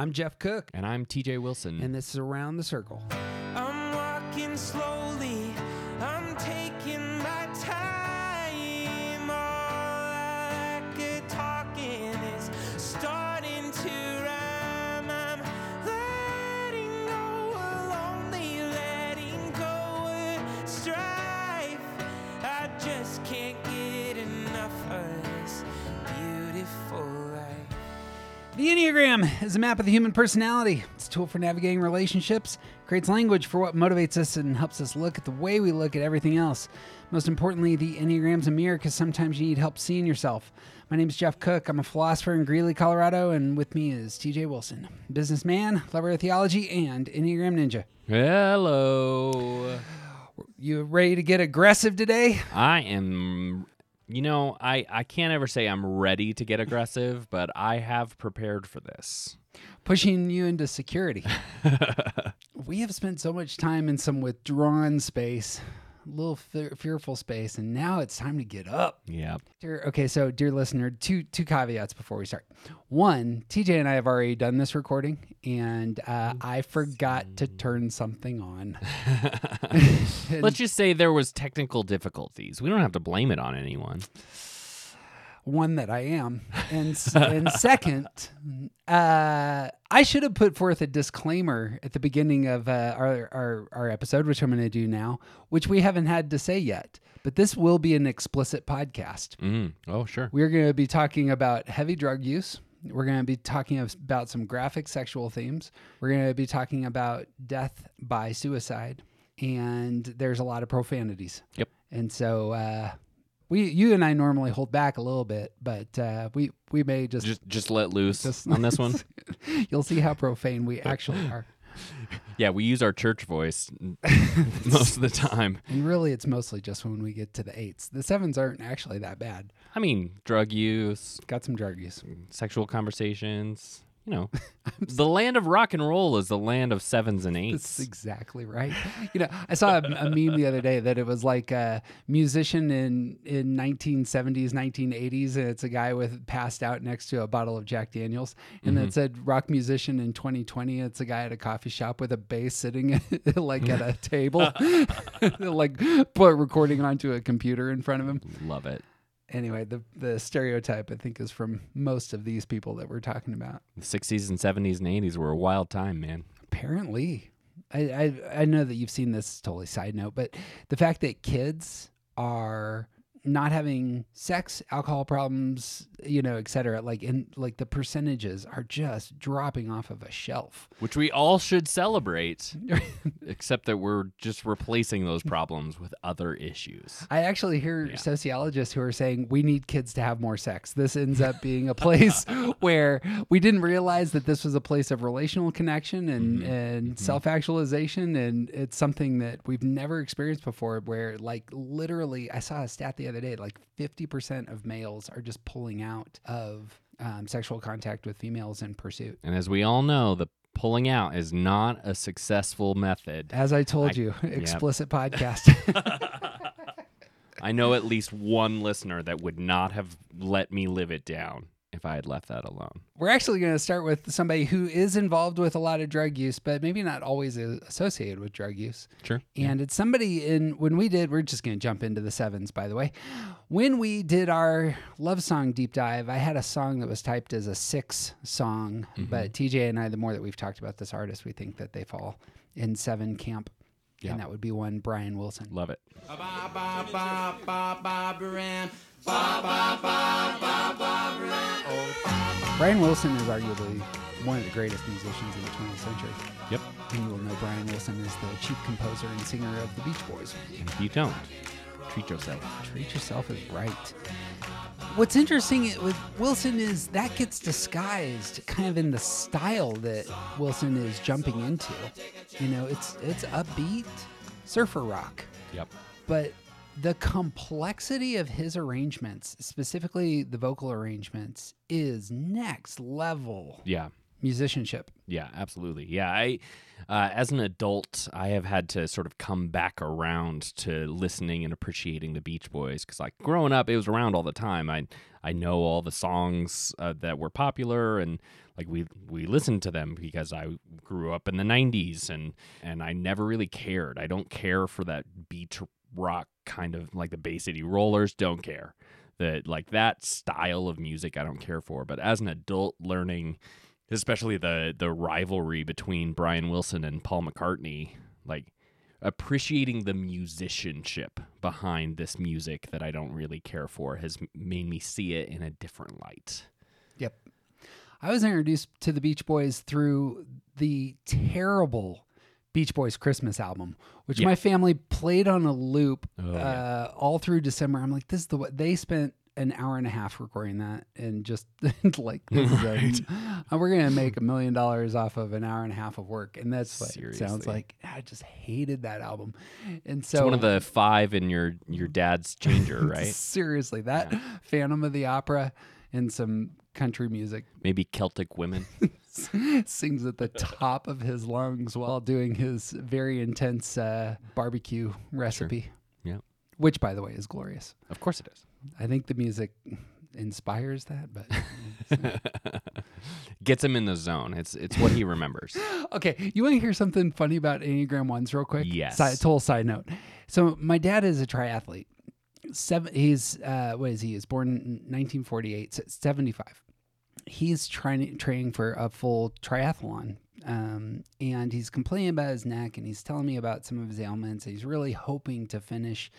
I'm Jeff Cook, And I'm TJ Wilson. and this is Around the Circle. I'm walking slowly. The Enneagram is a map of the human personality. It's a tool for navigating relationships, creates language for what motivates us, and helps us look at the way we look at everything else. Most importantly, the Enneagram's a mirror because sometimes you need help seeing yourself. My name is Jeff Cook. I'm a philosopher in Greeley, Colorado, and with me is TJ Wilson, businessman, lover of theology, and Enneagram ninja. Hello. You ready to get aggressive today? I am. You know, I, I can't ever say I'm ready to get aggressive, but I have prepared for this. Pushing you into security. we have spent so much time in some withdrawn space, little fe- fearful space, and now it's time to get up. Yep. Dear, okay, so dear listener, two two caveats before we start. One, TJ and I have already done this recording, and uh, I forgot to turn something on. And Let's just say there was technical difficulties. We don't have to blame it on anyone. One that I am, and and second, uh, I should have put forth a disclaimer at the beginning of uh, our, our our episode, which I'm going to do now, which we haven't had to say yet. But this will be an explicit podcast. Mm. Oh, sure. We're going to be talking about heavy drug use. We're going to be talking about some graphic sexual themes. We're going to be talking about death by suicide, and there's a lot of profanities. Yep. And so uh, we, you and I normally hold back a little bit, but uh, we we may just, Just just let loose just- on this one. you'll see how profane we actually are. Yeah, we use our church voice most of the time. And really, it's mostly just when we get to the eights. The sevens aren't actually that bad. I mean, drug use, Got some drug use. sexual conversations. You know, the land of rock and roll is the land of sevens and eights. That's exactly right. You know, I saw a, a meme the other day that it was like a musician in in 1970s, 1980s, and it's a guy with passed out next to a bottle of Jack Daniels, and it mm-hmm. said rock musician in 2020. It's a guy at a coffee shop with a bass sitting like at a table, like put recording onto a computer in front of him. Love it. Anyway, the the stereotype I think is from most of these people that we're talking about. The 60s and 70s and 80s were a wild time, man. apparently I, I i know that you've seen this totally side note but the fact that kids are not having sex alcohol problems you know et cetera. Like and like the percentages are just dropping off of a shelf. Which we all should celebrate, except that we're just replacing those problems with other issues. i actually hear Yeah. sociologists who are saying we need kids to have more sex. This ends up being a place where we didn't realize that this was a place of relational connection and mm-hmm. and mm-hmm. self-actualization. And it's something that we've never experienced before where like literally i saw a stat the other day like 50% of males are just pulling out of um, sexual contact with females in pursuit And as we all know, the pulling out is not a successful method. as i told I- you yep. explicit podcast I know at least one listener that would not have let me live it down if I had left that alone. We're actually going to start with somebody who is involved with a lot of drug use, but maybe not always associated with drug use. Sure. And it's somebody in when we did, we're just going to jump into the sevens, by the way. When we did our love song deep dive, I had a song that was typed as a six song, but TJ and I, the more that we've talked about this artist, we think that they fall in seven camp. Yeah. And that would be one Brian Wilson. Love it. Brian Wilson is arguably one of the greatest musicians in the 20th century. Yep. And you will know Brian Wilson is the chief composer and singer of the Beach Boys. And if you don't, treat yourself. Treat yourself is right. What's interesting with Wilson is that gets disguised kind of in the style that Wilson is jumping into. You know, it's it's upbeat surfer rock, Yep. but the complexity of his arrangements, specifically the vocal arrangements, is next level Yeah. musicianship. Yeah, absolutely. Yeah, I uh, as an adult, I have had to sort of come back around to listening and appreciating the Beach Boys because, like, growing up, it was around all the time. I I know all the songs uh, that were popular and like we we listened to them because I grew up in the 90s and and I never really cared. I don't care for that beat rock kind of like the Bay City Rollers don't care. That like that style of music I don't care for, but as an adult learning especially the the rivalry between Brian Wilson and Paul McCartney, like appreciating the musicianship behind this music that I don't really care for has made me see it in a different light. Yep. I was introduced to the Beach Boys through the terrible Beach Boys Christmas album, which Yeah. my family played on a loop Oh, uh, yeah. all through December. I'm like, this is the way they spent an hour and a half recording that, and just like this is a- uh, we're gonna make a million dollars off of an hour and a half of work, and that's what it sounds like. I just hated that album, and so It's one of the five in your your dad's changer, right? Seriously, that Phantom of the Opera and some country music Maybe Celtic women. sings at the top of his lungs while doing his very intense uh, barbecue recipe. Yeah. Which, by the way, is glorious. Of course it is. I think the music inspires that, but Gets him in the zone. It's it's what he remembers. okay. You want to hear something funny about Enneagram ones, real quick? Yes. Side, total side note. So my dad is a triathlete. Seven. He's uh, what is he? He was born in 1948. so 75. He's trying training for a full triathlon. Um, and he's complaining about his neck and he's telling me about some of his ailments. He's really hoping to finish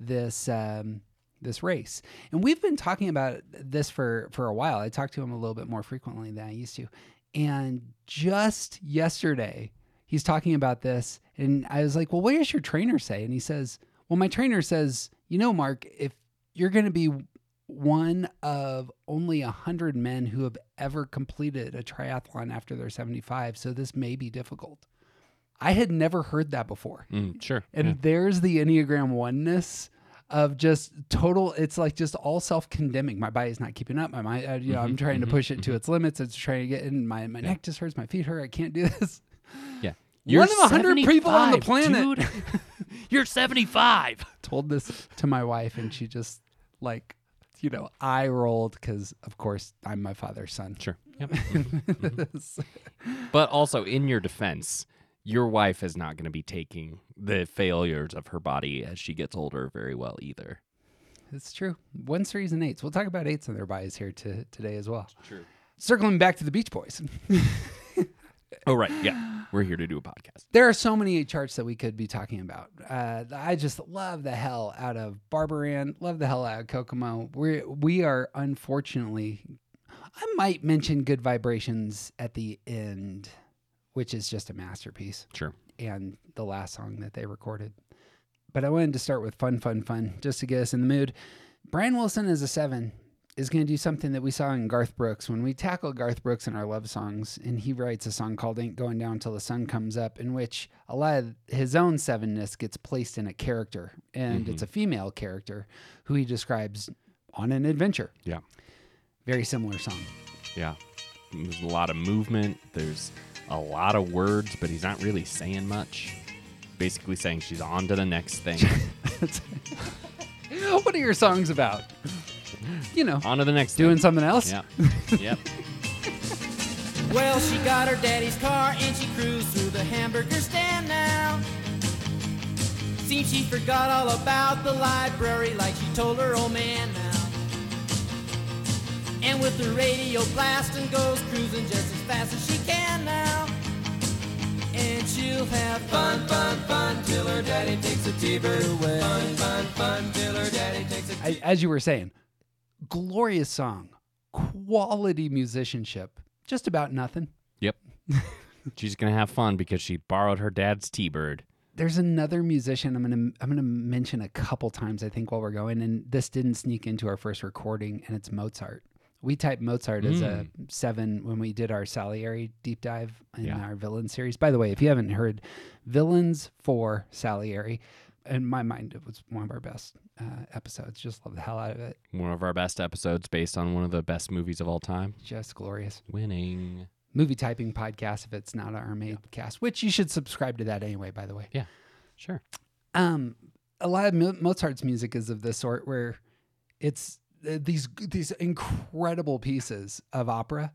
this um, this race. And we've been talking about this for for a while. I talk to him a little bit more frequently than I used to. And just yesterday, he's talking about this and I was like, "Well, what does your trainer say?" And he says, "Well, my trainer says, you know, Mark, if you're going to be one of only a hundred men who have ever completed a triathlon after they're 75, so this may be difficult." I had never heard that before. Mm, sure. And yeah. there's the Enneagram oneness of just total, it's like just all self condemning. My body's not keeping up. My mind, uh, you know, I'm Mhm, trying to mhm, push it to its limits. It's trying to get in. My, my neck just hurts. My feet hurt. I can't do this. Yeah. One of a hundred people on the planet dude. You're 75. told this to my wife, and she just like, you know, I rolled because, of course, I'm my father's son. Sure. Yep. But also, in your defense, your wife is not going to be taking the failures of her body as she gets older very well either. it's true. One series and eights. We'll talk about eights and their bodies here to, today as well. True. Circling back to the Beach Boys. Oh, right. Yeah. We're here to do a podcast. There are so many charts that we could be talking about. Uh, I just love the hell out of Barbara Ann, love the hell out of Kokomo. We we are unfortunately, I might mention Good Vibrations at the end, which is just a masterpiece, Sure. and the last song that they recorded. But I wanted to start with fun, fun, fun, just to get us in the mood. Brian Wilson is a seven. Is going to do something that we saw in Garth Brooks when we tackled Garth Brooks in our love songs, and he writes a song called "Ain't Going Down Till the Sun Comes Up," in which a lot of his own sevenness gets placed in a character, and it's mm-hmm. a female character who he describes on an adventure. Yeah. Very similar song. Yeah. There's a lot of movement. There's a lot of words, but he's not really saying much. Basically saying she's on to the next thing. what are your songs about? You know, on to the next doing thing. something else. Yeah. Yep. Well, she got her daddy's car and she cruised through the hamburger stand now. Seems she forgot all about the library like she told her old man now. And with the radio blasting goes cruising just as fast as she can now. And she'll have fun, fun, fun till her daddy takes a T-bird away. Fun, fun, fun till her daddy takes a I, as you were saying, glorious song, quality musicianship, just about nothing. Yep. She's gonna have fun because she borrowed her dad's T-bird. There's another musician I'm gonna I'm gonna mention a couple times I think while we're going, and this didn't sneak into our first recording, and it's Mozart. We typed Mozart as a hmm. seven when we did our Salieri deep dive in Yeah. our villain series. By the way, if you haven't heard Villains for Salieri, in my mind, it was one of our best uh, episodes. Just love the hell out of it. One of our best episodes based on one of the best movies of all time. Just glorious. Winning. movie typing podcast if it's not our made cast, which you should subscribe to that anyway, by the way. Yeah, sure. Um, a lot of Mozart's music is of this sort where it's uh, these these incredible pieces of opera,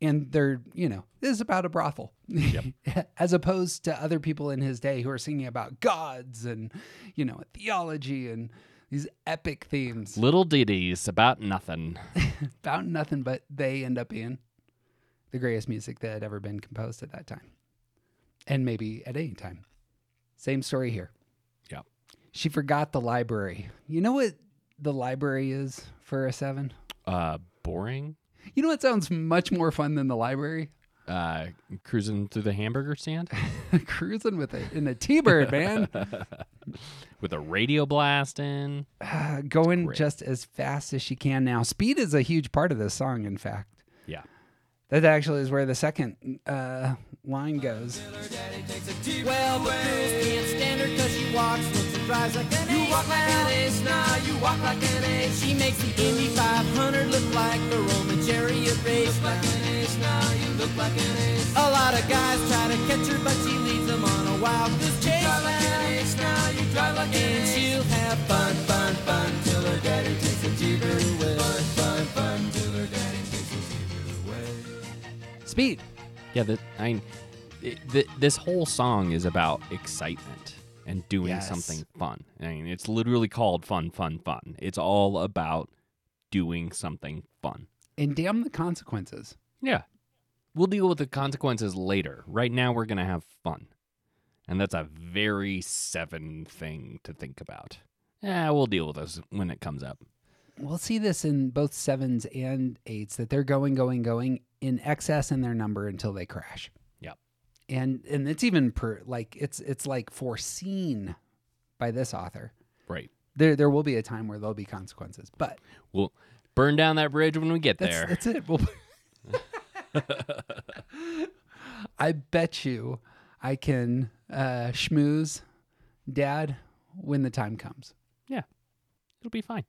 and they're you know this is about a brothel, as opposed to other people in his day who are singing about gods and you know theology and these epic themes Little ditties about nothing. about nothing, but they end up being the greatest music that had ever been composed at that time, and maybe at any time. Same story here. yeah She forgot the library. You know what the library is for a seven? Uh, boring. You know what sounds much more fun than the library? Uh, cruising through the hamburger stand Cruising with it in a T-bird, man. with a radio blasting. Uh, going Great. just as fast as she can now. Speed is a huge part of this song, in fact. Yeah. That actually is where the second uh, line goes. Well, the girls can't stand her cause she walks, looks and drives like an You walk like an ace, now you walk like an ace. She makes the Indy 500 look like a Roman chariot race. Look like an ace, now you look like an ace. A lot of guys try to catch her, but she leads them on a wild goose chase. Drive like an ace, now you drive like an ace. And she'll have fun, fun, fun, till her daddy takes the T-bird away. Fun, fun, fun, till her daddy takes the T-bird away. Speed. Yeah, that I mean, it, th- this whole song is about excitement and doing Yes. something fun. I mean, it's literally called "Fun, Fun, Fun." It's all about doing something fun. And damn the consequences. Yeah, we'll deal with the consequences later. Right now, we're gonna have fun, and that's a very seven thing to think about. Yeah, we'll deal with those when it comes up. We'll see this in both sevens and eights that they're going, going, going in excess in their number until they crash. And and it's even per like it's it's like foreseen by this author. Right. There there will be a time where there'll be consequences, but We'll burn down that bridge when we get that's there. that's it. We'll I bet you I can uh, schmooze dad when the time comes. Yeah. It'll be fine.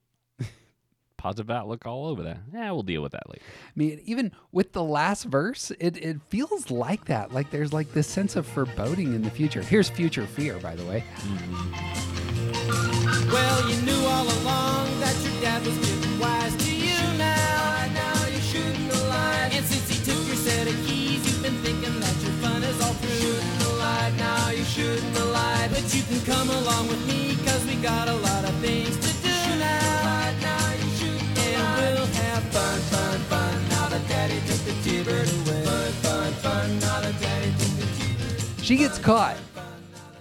Positive outlook all over that. Yeah, we'll deal with that later. I mean, even with the last verse, it, it feels like that. Like there's like this sense of foreboding in the future. Here's future fear, by the way. Mm-hmm. Well, you knew all along that your dad was getting wise to you now. Now you shouldn't have lied. And since he took your set of keys, you've been thinking that your fun is all through. Shouldn't have. Now you shouldn't have lied. But you can come along with me, cause we got a lot of things to She gets caught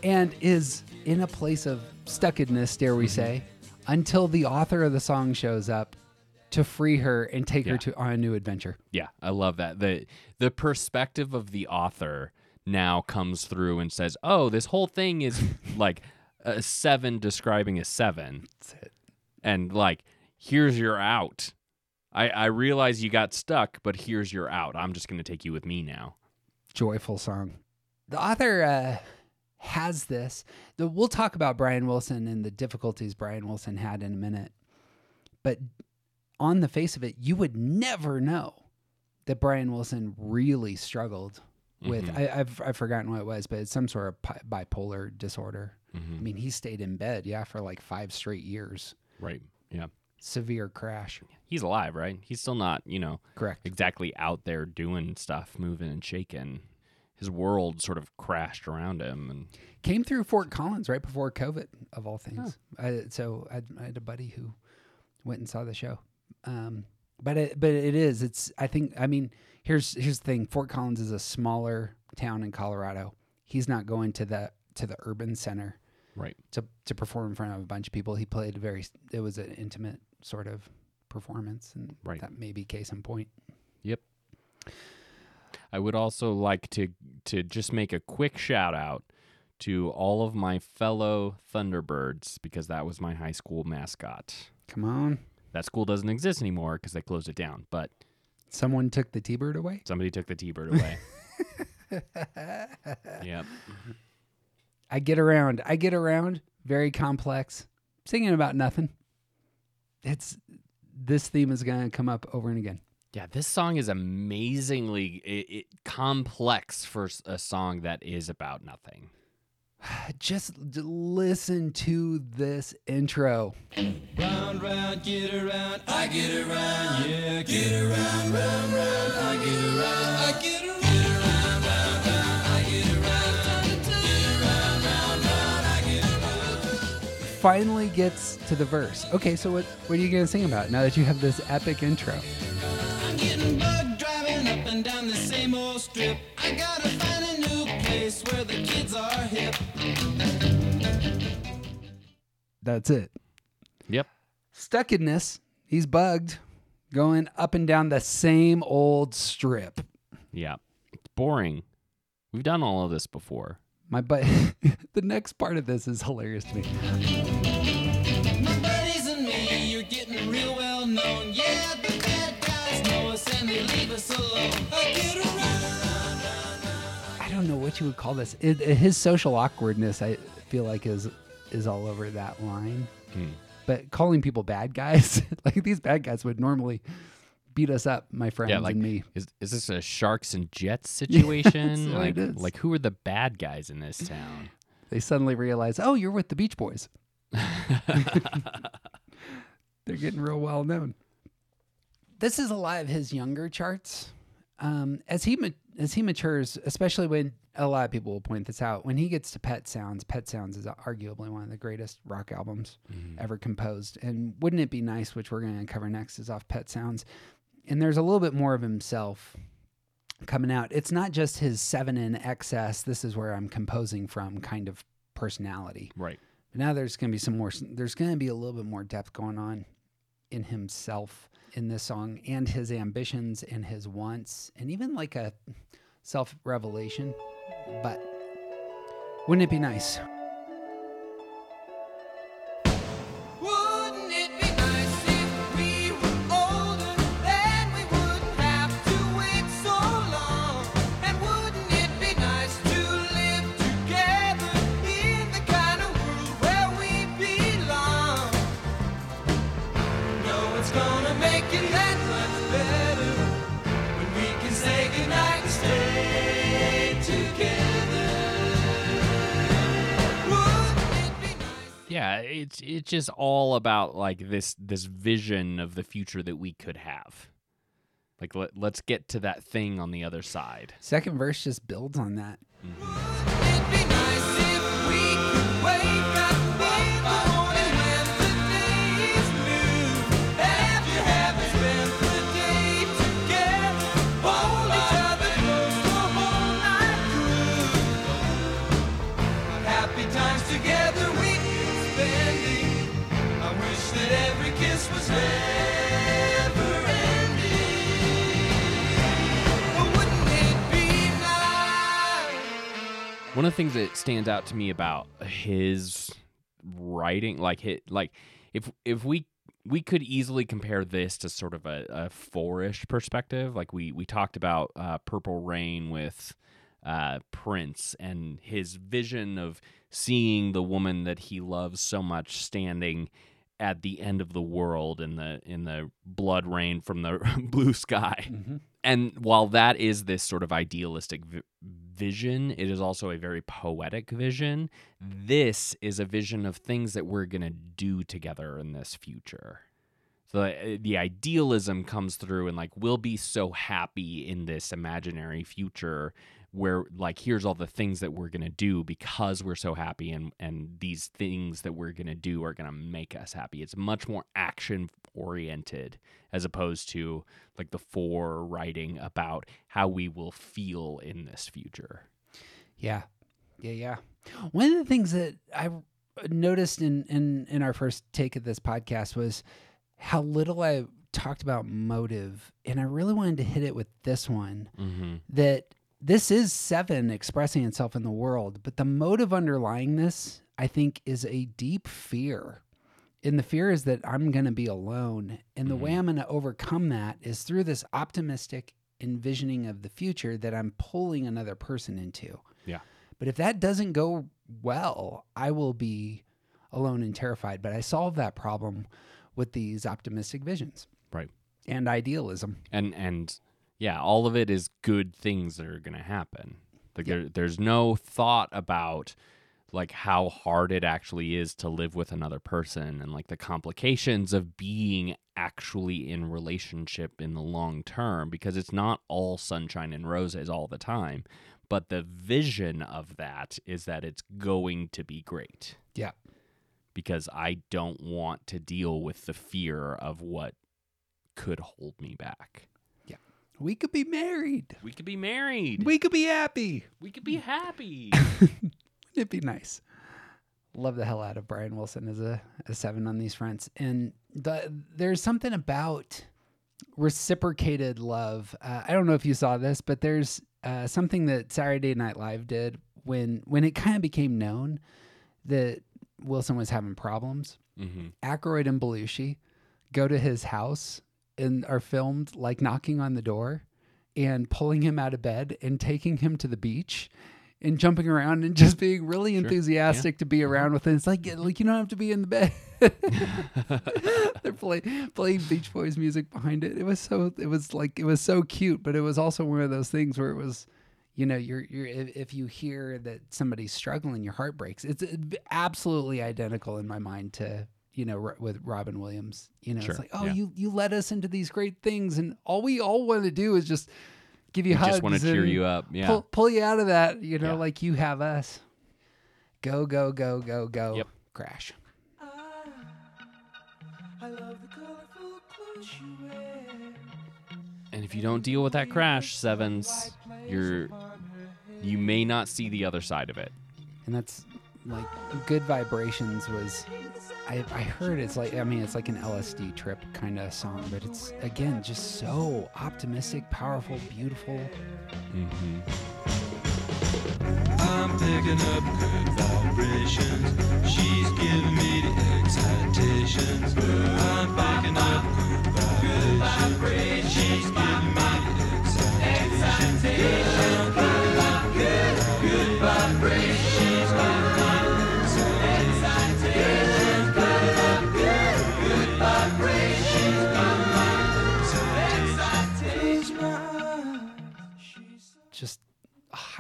and is in a place of stuckedness, dare we mm-hmm. say, until the author of the song shows up to free her and take Yeah. her to on a new adventure. Yeah, I love that. The the perspective of the author now comes through and says, "Oh, this whole thing is like a 7 describing a 7." That's it. And like, here's your out. I I realize you got stuck, but here's your out. I'm just going to take you with me now. Joyful song. The author uh, has this. The, we'll talk about Brian Wilson and the difficulties Brian Wilson had in a minute. But on the face of it, you would never know that Brian Wilson really struggled with. Mhm. I, I've I've forgotten what it was, but it's some sort of pi- bipolar disorder. Mhm. I mean, he stayed in bed, yeah, for like five straight years. Right. Yeah. Severe crash. He's alive, right? He's still not, you know, Correct. exactly out there doing stuff, moving and shaking. His world sort of crashed around him and Came through Fort Collins right before COVID, of all things. I, so I, I had a buddy who went and saw the show. Um, but it, but it is. It's. I think. I mean, here's here's the thing. Fort Collins is a smaller town in Colorado. He's not going to the to the urban center right. to to perform in front of a bunch of people. He played very. It was an intimate sort of performance, and Right. that may be case in point. Yep. I would also like to to just make a quick shout out to all of my fellow Thunderbirds because that was my high school mascot. Come on, That school doesn't exist anymore because they closed it down, but someone took the T-bird away. somebody took the T-bird away. yep. I get around. I get around. Very complex. Singing about nothing. It's this theme is going to come up over and again. Yeah, this song is amazingly it, it, complex for a song that is about nothing. Just listen to this intro. Round, round, get around, I get around, yeah, get around, round, round, I get around, I get around, Finally gets to the verse. Okay, so what what are you gonna sing about now that you have this epic intro? I'm getting bugged driving up and down the same old strip. I gotta find a new place where the kids are hip. That's it. Yep. Stuck in this. He's bugged, going up and down the same old strip. Yeah. It's boring. We've done all of this before. My butt. the next part of this is hilarious to me. And they leave us alone. I get around. I don't know what you would call this. It, his social awkwardness, I feel like, is is all over that line. Hmm. But calling people bad guys, like these bad guys would normally beat us up, my friends Yeah, like and me. is is this a sharks and jets situation? like, like who are the bad guys in this town? They suddenly realize, oh, you're with the Beach Boys. They're getting real well known. This is a lot of his younger charts. Um, as he ma- as he matures, especially when a lot of people will point this out, when he gets to Pet Sounds, Pet Sounds is arguably one of the greatest rock albums ever composed. And wouldn't it be nice, which we're going to cover next, is off Pet Sounds. And there's a little bit more of himself coming out. It's not just his seven in excess. This is where I'm composing from kind of personality. right. But now there's going to be some more, there's going to be a little bit more depth going on in himself in this song and his ambitions and his wants and even like a self revelation. But wouldn't it be nice? Yeah, it's it's just all about like this this vision of the future that we could have. Like let, let's get to that thing on the other side. Second verse just builds on that. It'd One of the things that stands out to me about his writing, like hit, like if if we we could easily compare this to sort of a, a four-ish perspective. Like we we talked about uh, Purple Rain with uh, Prince and his vision of seeing the woman that he loves so much standing at the end of the world in the in the blood rain from the blue sky. And while that is this sort of idealistic vi- vision, it is also a very poetic vision. This is a vision of things that we're going to do together in this future. So uh, the idealism comes through and like we'll be so happy in this imaginary future where like here's all the things that we're going to do because we're so happy and and these things that we're going to do are going to make us happy. It's much more action oriented as opposed to like the four writing about how we will feel in this future. Yeah. Yeah, yeah. One of the things that I noticed in in in our first take of this podcast was how little I talked about motive and I really wanted to hit it with this one Mm-hmm. that this is seven expressing itself in the world, but the motive underlying this, I think, is a deep fear. And the fear is that I'm going to be alone. And the way mm. I'm going to overcome that is through this optimistic envisioning of the future that I'm pulling another person into. Yeah. But if that doesn't go well, I will be alone and terrified. But I solve that problem with these optimistic visions Right. and idealism. and and yeah, all of it is good things that are going to happen. Like Yeah. there, there's no thought about like how hard it actually is to live with another person and like the complications of being actually in relationship in the long term because it's not all sunshine and roses all the time but the vision of that is that it's going to be great Yeah. because I don't want to deal with the fear of what could hold me back. We could be married. We could be married. We could be happy. We could be happy. It'd be nice. Love the hell out of Brian Wilson as a, a seven on these fronts. And the, there's something about reciprocated love. Uh, I don't know if you saw this, but there's uh, something that Saturday Night Live did when when it kind of became known that Wilson was having problems. hmm Aykroyd and Belushi go to his house and are filmed like knocking on the door and pulling him out of bed and taking him to the beach and jumping around and just being really enthusiastic to be around with him. It's like like you don't have to be in the bed. They're play, playing Beach Boys music behind it. It was so it was like it was so cute, but it was also one of those things where it was you know you're you're if, if you hear that somebody's struggling your heart breaks it's uh, absolutely identical in my mind to you know r- with robin williams you know Sure, it's like oh yeah. you you led us into these great things and all we all want to do is just give you We hugs just want to cheer you up. Yeah. pull, pull you out of that you know Yeah. like you have us go go go go go Yep. crash ah, I love the colorful clothes you wear. and if you don't deal with that crash, sevens, you're you may not see the other side of it. and that's like good vibrations was I, I heard it's like i mean it's like an lsd trip kind of song but it's again just so optimistic powerful beautiful Mm-hmm. I'm picking up good vibrations. She's giving me the excitations. I'm picking up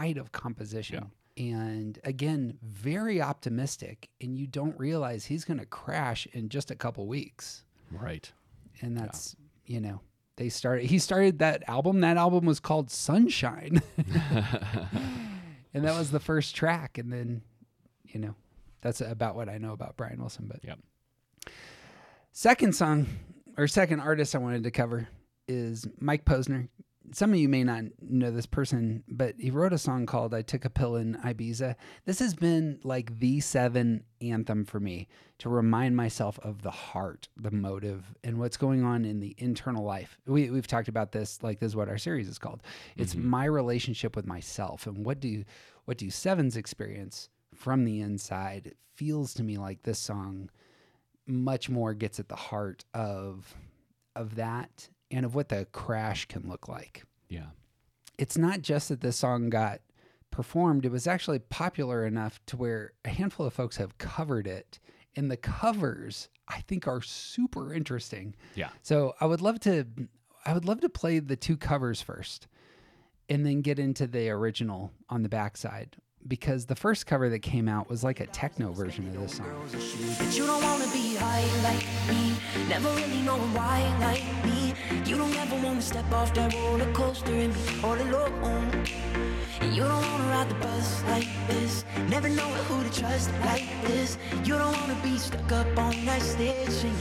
height of composition. And again very optimistic and you don't realize he's going to crash in just a couple weeks. Right. and that's you know they started he started that album. That album was called sunshine. And that was the first track and then you know that's about what i know about brian wilson but Yep. second song or second artist i wanted to cover is mike posner some of you may not know this person but he wrote a song called i took a pill in ibiza. This has been like the seven anthem for me to remind myself of the heart the motive and what's going on in the internal life. We, we've talked about this like this is what our series is called. It's mm-hmm. my relationship with myself and what do what do sevens experience from the inside? It feels to me like this song much more gets at the heart of of that and of what the crash can look like Yeah. it's not just that this song got performed, it was actually popular enough to where a handful of folks have covered it. And the covers, I think, are super interesting. Yeah. So I would love to I would love to play the two covers first and then get into the original on the backside. Because the first cover that came out was like a techno version of this song. But you don't wanna be high like me. Never really knowing why like me. You don't ever wanna step off that roller coaster and be all alone. And you don't wanna ride the bus like this. Never know who to trust like this. You don't wanna be stuck up on that stage singing.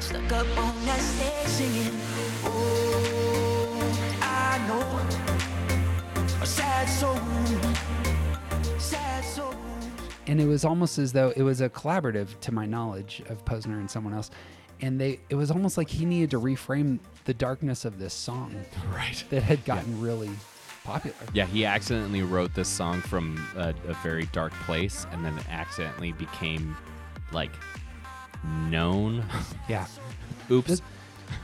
Stuck up on that stage singing. Oh, I know. A sad soul. And it was almost as though it was a collaborative to my knowledge of Posner and someone else and they it was almost like he needed to reframe the darkness of this song Right. that had gotten really popular Yeah, he accidentally wrote this song from a, a very dark place and then it accidentally became like known. yeah Oops. the,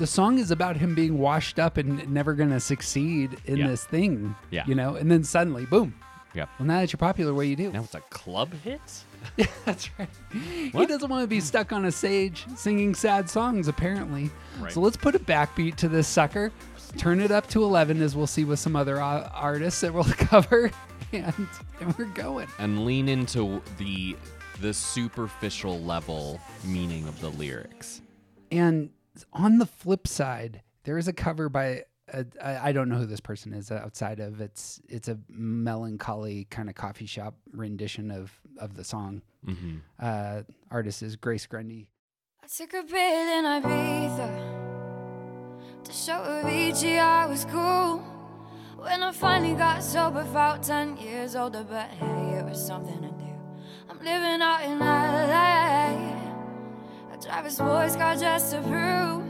the song is about him being washed up and never gonna succeed in Yeah. this thing Yeah. you know and then suddenly boom Yep. well now that you're popular what do you do Now it's a club hit? Yeah, That's right. He What? doesn't want to be stuck on a stage singing sad songs, apparently. Right. So let's put a backbeat to this sucker. Turn it up to 11, as we'll see with some other uh, artists that we'll cover. and, and we're going. and lean into the the superficial level meaning of the lyrics. And on the flip side, there is a cover by a, I I don't know who this person is outside of it's it's a melancholy kind of coffee shop rendition of of the song. Mm-hmm. Uh, artist is Grace Grundy. I took a pill in Ibiza to show Avicii I was cool. When I finally got sober, felt 10 years older, but hey, it was something to do. I'm living out in LA. I drive a sports car just to prove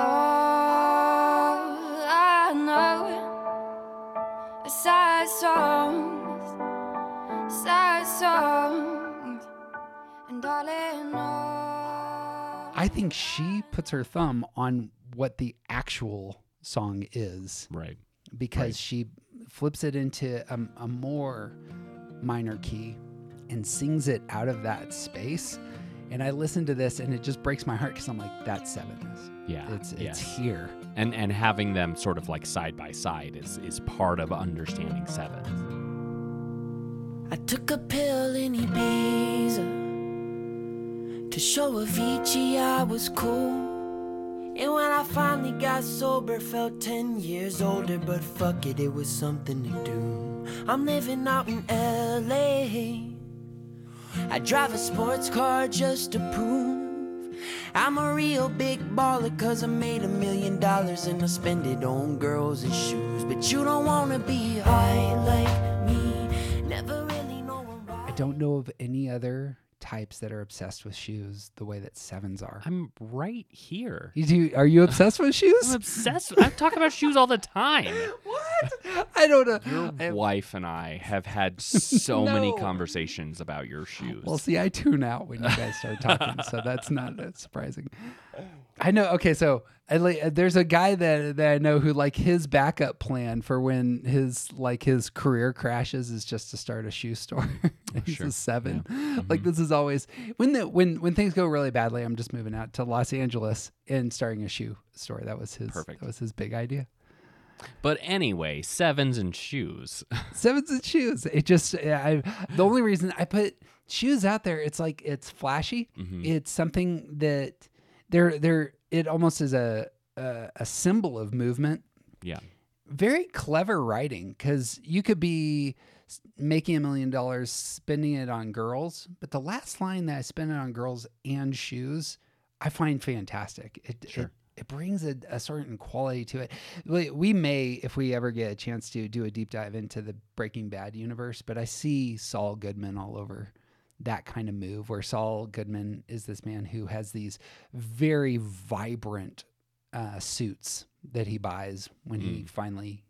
Oh, I know sad songs, sad songs, and darling, oh. I think she puts her thumb on what the actual song is Right. because Right. she flips it into a, a more minor key and sings it out of that space. And I listen to this and it just breaks my heart because I'm like, that's sevenness. Yeah. It's it's yes. here. and and having them sort of like side by side is is part of understanding seven. I took a pill in Ibiza to show Avicii I was cool. And when I finally got sober, felt 10 years older, but fuck it, it was something to do. I'm living out in LA. I drive a sports car just to prove I'm a real big baller, cause I made a million dollars and I spend it on girls and shoes. But you don't wanna be high like me, never really why. I don't know of any other types that are obsessed with shoes the way that sevens are. I'm right here. You do, are you obsessed with shoes? I'm obsessed. I talk about shoes all the time. what? I don't know. Your wife and I have had so many conversations about your shoes. Well, see, I tune out when you guys start talking, so that's not uh, surprising. I know. Okay, so I, uh, there's a guy that that I know who like his backup plan for when his like his career crashes is just to start a shoe store. He's sure. a 7 Like this is always when the when when things go really badly. I'm just moving out to Los Angeles and starting a shoe store. That was his. Perfect. That was his big idea. but anyway, sevens and shoes. sevens and shoes. It just I the only reason I put shoes out there, it's like it's flashy. It's something that they're they're it almost is a a, a symbol of movement. yeah. Very clever writing because you could be making a million dollars spending it on girls, but the last line that I spend it on girls and shoes, I find fantastic. It it, Sure. it brings a, a certain quality to it. We, we may, if we ever get a chance to, do a deep dive into the Breaking Bad universe. But I see Saul Goodman all over that kind of move, where Saul Goodman is this man who has these very vibrant uh, suits that he buys when he finally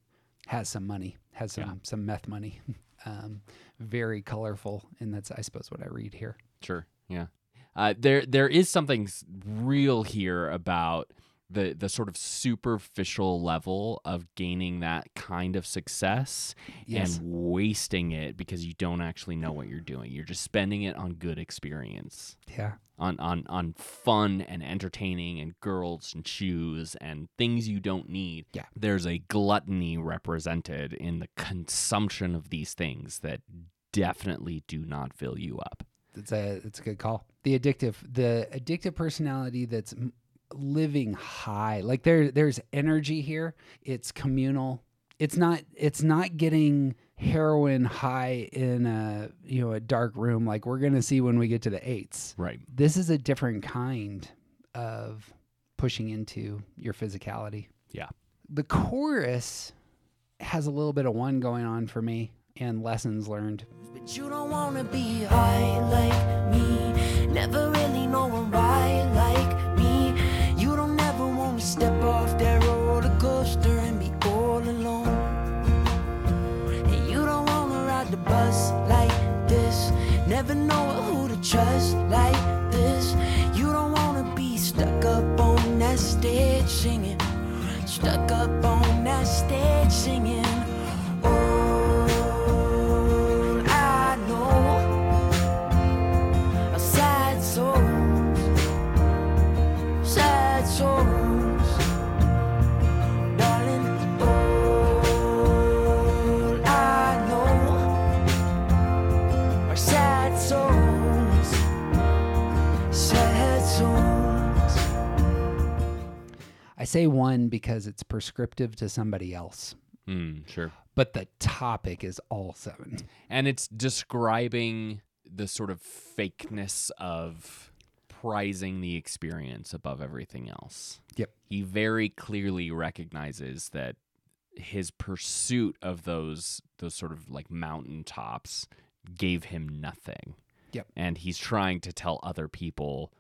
has some money, has some Yeah. some meth money. um, very colorful, and that's I suppose what I read here. Sure. Yeah. Uh, there there is something real here about the the sort of superficial level of gaining that kind of success Yes. and wasting it because you don't actually know what you're doing. You're just spending it on good experience. Yeah. On, on on fun and entertaining and girls and shoes and things you don't need. Yeah. There's a gluttony represented in the consumption of these things that definitely do not fill you up. It's a it's a good call. The addictive the addictive personality that's living high. Like there there's energy here. It's communal. It's not it's not getting heroin high in a you know a dark room like we're going to see when we get to the eights. Right. This is a different kind of pushing into your physicality. Yeah. The chorus has a little bit of one going on for me and lessons learned. But you don't wanna be high like me. Never really trust like this. You don't wanna be stuck up on that stage singing. Stuck up on that stage singing. I say one because it's prescriptive to somebody else, Mm, sure. but the topic is all seven. and it's describing the sort of fakeness of prizing the experience above everything else. Yep. He very clearly recognizes that his pursuit of those those sort of like mountaintops gave him nothing. Yep. And he's trying to tell other people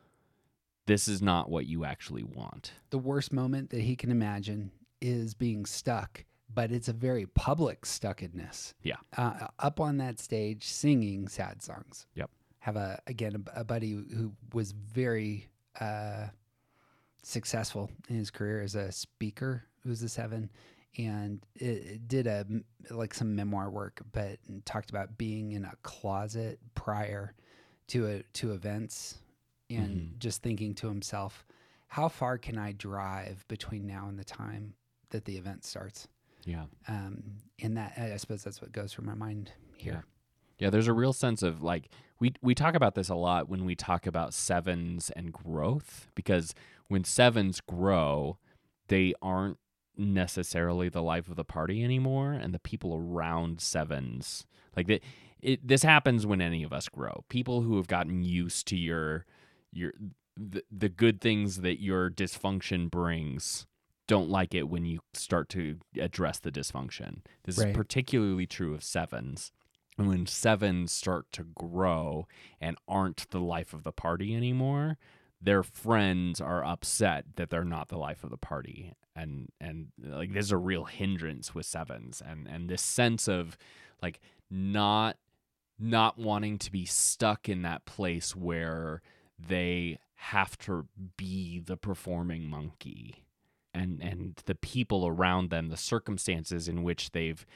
this is not what you actually want. The worst moment that he can imagine is being stuck, but it's a very public stuckedness. Yeah. Uh, up on that stage singing sad songs. Yep. Have a again a, a buddy who was very uh, successful in his career as a speaker. Who's a seven, and it, it did a like some memoir work, but talked about being in a closet prior to a, to events, and just thinking to himself, how far can I drive between now and the time that the event starts? Yeah. Um, and that I suppose that's what goes through my mind here. Yeah, there's a real sense of like we we talk about this a lot when we talk about sevens and growth because when sevens grow, they aren't necessarily the life of the party anymore and the people around sevens like that it this happens when any of us grow. People who have gotten used to your your the, the good things that your dysfunction brings don't like it when you start to address the dysfunction. This Right. is particularly true of sevens. And when sevens start to grow and aren't the life of the party anymore, their friends are upset that they're not the life of the party. And and like there's a real hindrance with sevens and and this sense of like not not wanting to be stuck in that place where they have to be the performing monkey. And and the people around them the circumstances in which they've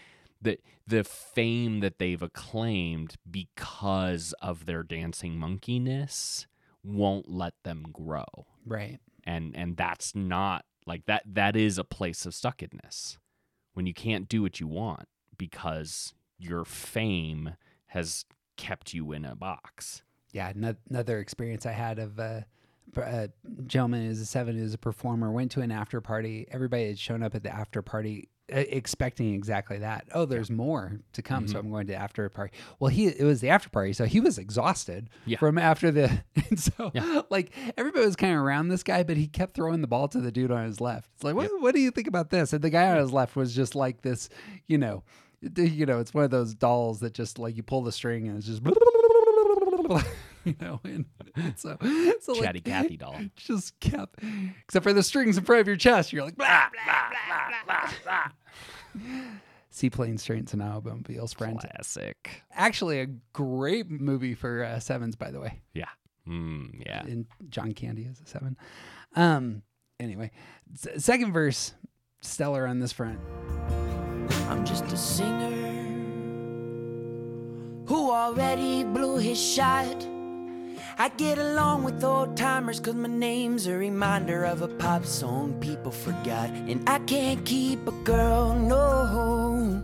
the the fame that they've acclaimed because of their dancing monkeyness won't let them grow. Right. and and that's not like that that is a place of stuckedness when you can't do what you want because your fame has kept you in a box Yeah. ano- Another experience I had of uh, a gentleman who's a seven who's a performer went to an after party. Everybody had shown up at the after party expecting exactly that. Oh, there's more to come, Mm-hmm. so I'm going to after party. Well, he it was the after party, so he was exhausted Yeah. from after the. And so, Yeah. like everybody was kind of around this guy, but he kept throwing the ball to the dude on his left. It's like, what, what do you think about this? And the guy on his left was just like this, you know, you know, it's one of those dolls that just like you pull the string and it's just. You know, and so, so like, chatty Cathy doll just kept, except for the strings in front of your chest. You're like, blah, blah, blah, blah, blah. Seaplane Strengths and Automobiles Friend. classic Actually, a great movie for uh, sevens, by the way. yeah mm, yeah And John Candy is a seven. Um. Anyway, s- second verse, stellar on this front. I'm just a singer who already blew his shot. I get along with old timers cause my name's a reminder of a pop song people forgot. And I can't keep a girl, no.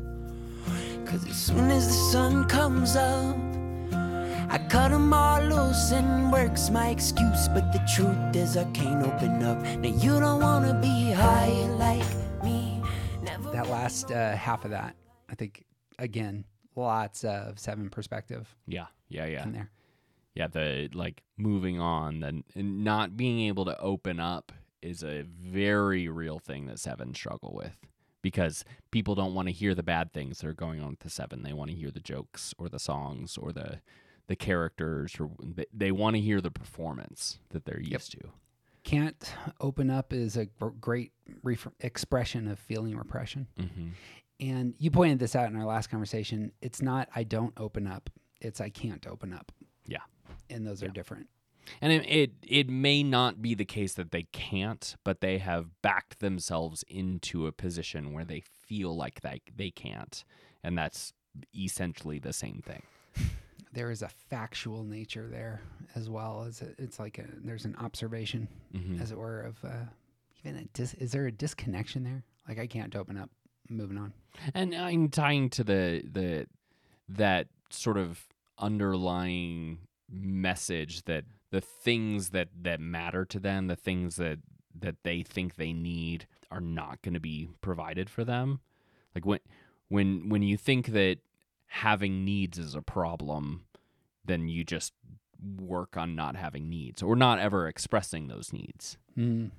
Cause as soon as the sun comes up, I cut 'em all loose and work's my excuse. But the truth is, I can't open up. Now, you don't wanna be high like me. Never That last uh, half of that, I think, again, lots of seven perspective yeah yeah yeah in there. Yeah the like moving on then and not being able to open up is a very real thing that seven struggle with because people don't want to hear the bad things that are going on with the seven they want to hear the jokes or the songs or the the characters or they, they want to hear the performance that they're used to Can't open up is a great ref- expression of feeling repression. mm-hmm. And you pointed this out in our last conversation. It's not I don't open up. It's I can't open up. Yeah. And those are different. And it, it it may not be the case that they can't, but they have backed themselves into a position where they feel like they they can't, and that's essentially the same thing. There is a factual nature there as well as a, it's like a, there's an observation, Mhm. as it were, of uh, even a dis- is there a disconnection there? Like I can't open up. Moving on. And I'm tying to the the that sort of underlying message that the things that that matter to them, the things that that they think they need are not going to be provided for them. Like when when when you think that having needs is a problem, then you just work on not having needs or not ever expressing those needs. Mm.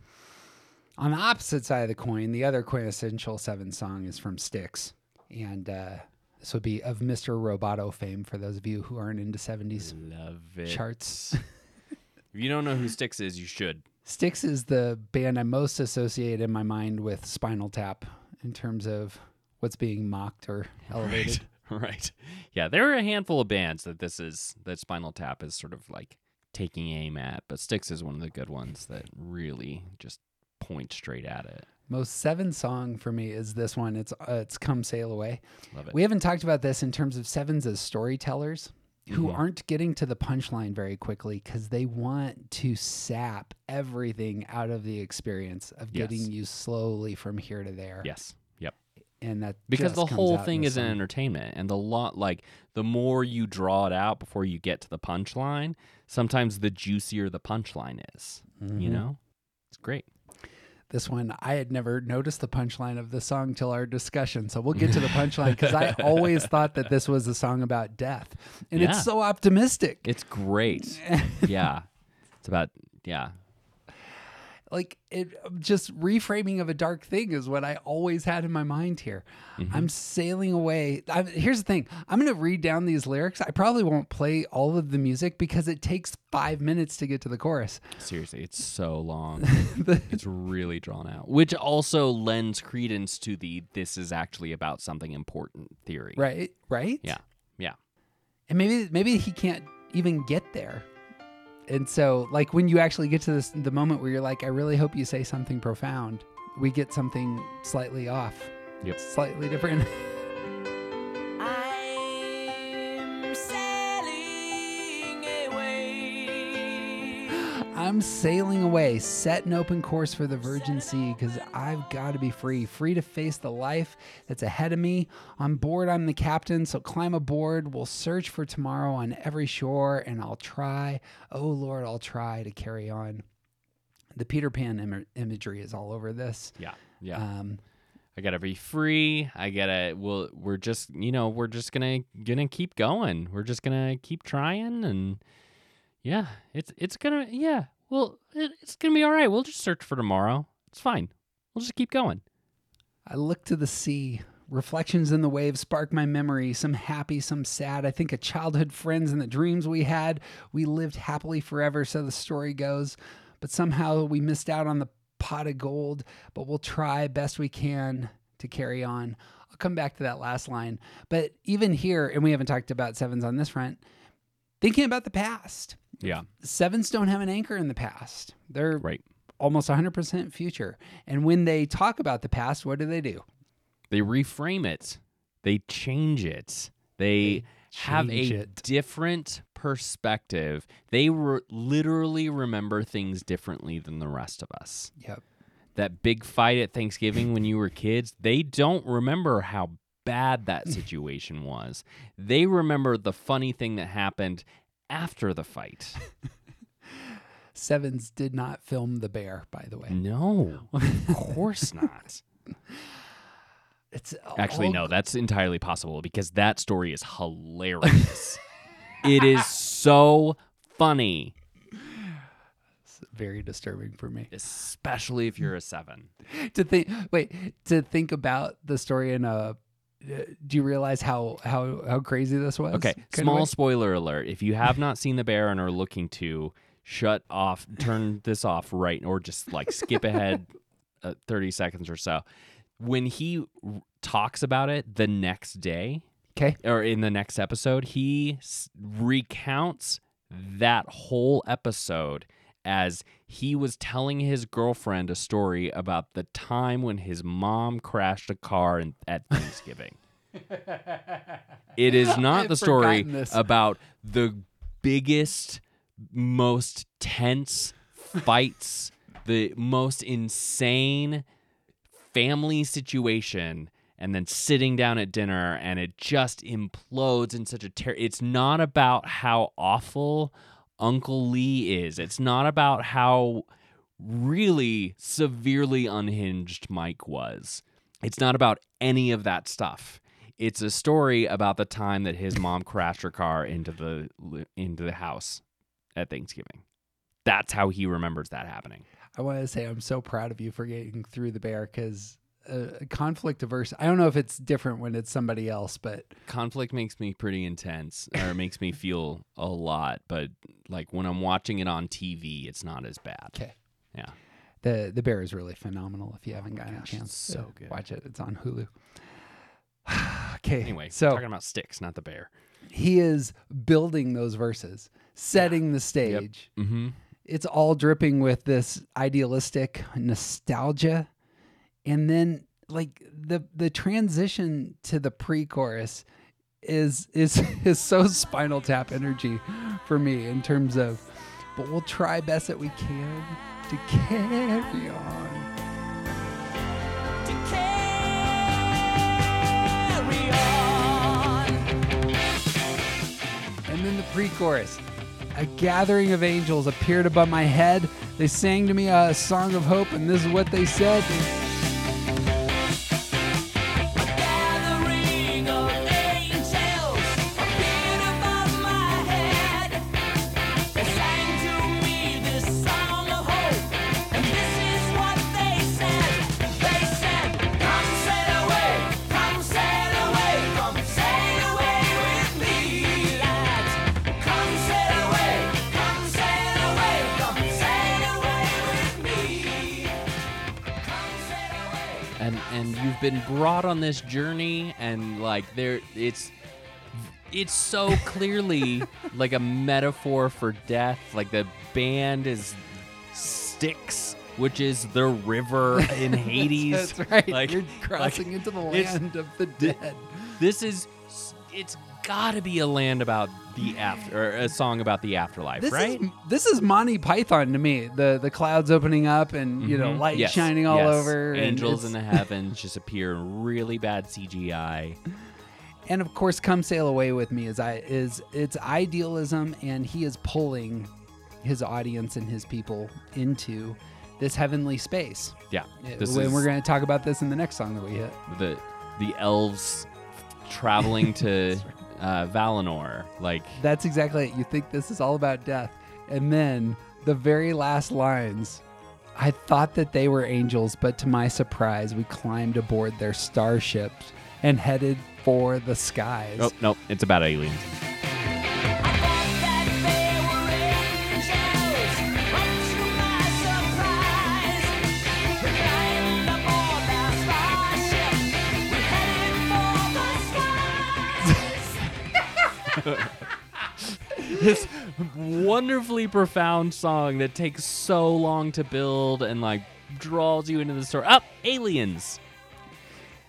On the opposite side of the coin, the other quintessential Seven song is from Styx, and uh, this would be of Mr. Roboto fame for those of you who aren't into '70s Love it. charts. If you don't know who Styx is, you should. Styx is the band I most associate in my mind with Spinal Tap in terms of what's being mocked or elevated. Right. right. Yeah, there are a handful of bands that this is that Spinal Tap is sort of like taking aim at, but Styx is one of the good ones that really just point straight at it. Most Seven song for me is this one. It's uh, it's "Come Sail Away." Love it. We haven't talked about this in terms of sevens as storytellers who Mhm. aren't getting to the punchline very quickly because they want to sap everything out of the experience of Yes. getting you slowly from here to there. yes. Yep. And that Because the whole thing the is an entertainment and the lot like the more you draw it out before you get to the punchline, sometimes the juicier the punchline is. You Mhm. know? It's great. This one, I had never noticed the punchline of the song till our discussion. So we'll get to the punchline because I always thought that this was a song about death. And Yeah. it's so optimistic. It's great. yeah. It's about yeah. Like it just reframing of a dark thing is what I always had in my mind here. Mm-hmm. I'm sailing away. i here's the thing. I'm going to read down these lyrics. I probably won't play all of the music because it takes 5 minutes to get to the chorus. Seriously, it's so long. it's really drawn out, which also lends credence to the this is actually about something important theory. Right? Right? Yeah. Yeah. And maybe maybe he can't even get there. And so like when you actually get to this the moment where you're like I really hope you say something profound, we get something slightly off. Yep. Slightly different. I'm sailing away, set an open course for the Virgin Sea because I've got to be free, free to face the life that's ahead of me. On board, I'm the captain, so climb aboard. We'll search for tomorrow on every shore, and I'll try, oh Lord, I'll try to carry on. The Peter Pan Im- imagery is all over this. Yeah. Yeah. Um, I gotta be free. I gotta. Well, we're just, you know, we're just gonna gonna keep going. We're just gonna keep trying, and yeah, it's it's gonna yeah. Well, it's gonna be all right. We'll just search for tomorrow. It's fine. We'll just keep going. I look to the sea. Reflections in the waves spark my memory, some happy, some sad. I think of childhood friends and the dreams we had. We lived happily forever, so the story goes. But somehow we missed out on the pot of gold, but we'll try best we can to carry on. I'll come back to that last line. But even here, and we haven't talked about sevens on this front, thinking about the past. Yeah. Sevens don't have an anchor in the past. They're Right. almost 100% future. And when they talk about the past, what do they do? They reframe it. They change it. They, have a it. different perspective. They re- literally remember things differently than the rest of us. Yep. That big fight at Thanksgiving when you were kids, they don't remember how bad that mm. situation was. They remember the funny thing that happened after the fight. Sevens did not film the bear, by the way. No, of course not. It's Actually, all- no, that's entirely possible because that story is hilarious. it is so funny, It's very disturbing for me especially if you're a seven. to think. Wait, to think about the story in a. uh, Do you realize how how how crazy this was? Okay, of small way? spoiler alert. If you have not seen The Bear and are looking to shut off, turn this off right, or just like skip ahead uh, 30 seconds or so. When he r- talks about it the next day, Okay. or in the next episode, he s- recounts that whole episode as he was telling his girlfriend a story about the time when his mom crashed a car in, at Thanksgiving. it is not the story about the biggest, most tense fights, the most insane family situation and then sitting down at dinner and it just implodes in such a terror. It's not about how awful Uncle Lee is. It's not about how really severely unhinged Mike was. It's not about any of that stuff. It's a story about the time that his mom crashed her car into the into the house at Thanksgiving. That's how he remembers that happening. I want to say I'm so proud of you for getting through the bear because uh, conflict averse. I don't know if it's different when it's somebody else, but conflict makes me pretty intense or it makes me feel a lot but like when i'm watching it on tv it's not as bad okay. yeah The the bear is really phenomenal. If you haven't gotten gosh, a chance, it's so good. watch it. It's on Hulu. okay. anyway so talking about Styx not the bear he is building those verses, setting the stage. mm-hmm It's all dripping with this idealistic nostalgia, and then like the the transition to the pre-chorus is is is so spinal tap energy for me in terms of but we'll try best that we can to carry on to carry on. And then the pre chorus. A gathering of angels appeared above my head. They sang to me a song of hope, and this is what they said. Been brought on this journey and like there it's it's so clearly like a metaphor for death like the band is Styx which is the river in Hades That's right. like You're crossing into the land of the dead. this is it's got to be a land about the after or a song about the afterlife This right is this is Monty Python to me. The the clouds opening up and you know Mhm. light Yes, shining all yes. over. Angels in the heavens just appear in really bad CGI. and of course come sail away with me is i is it's idealism and he is pulling his audience and his people into this heavenly space Yeah, this and is we're going to talk about this in the next song that we hit the the elves traveling to uh, Valinor. Like that's exactly it you think this is all about death and then the very last lines i thought that they were angels but to my surprise we climbed aboard their starships and headed for the skies oh no, it's about aliens. this wonderfully profound song that takes so long to build and like draws you into the story. Up, aliens.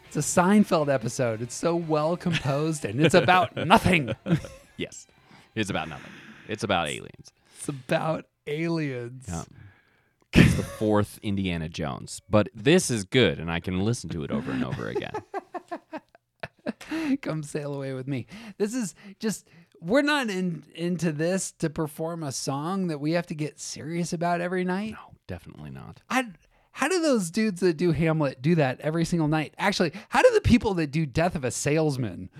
It's a Seinfeld episode. It's so well composed and it's about nothing. Yes, it's about nothing. It's about aliens. It's about aliens. Yeah. It's the fourth Indiana Jones, but this is good, and I can listen to it over and over again. Come sail away with me. This is just we're not in into this to perform a song that we have to get serious about every night. No, definitely not. I how do those dudes that do Hamlet do that every single night? Actually, how do the people that do Death of a Salesman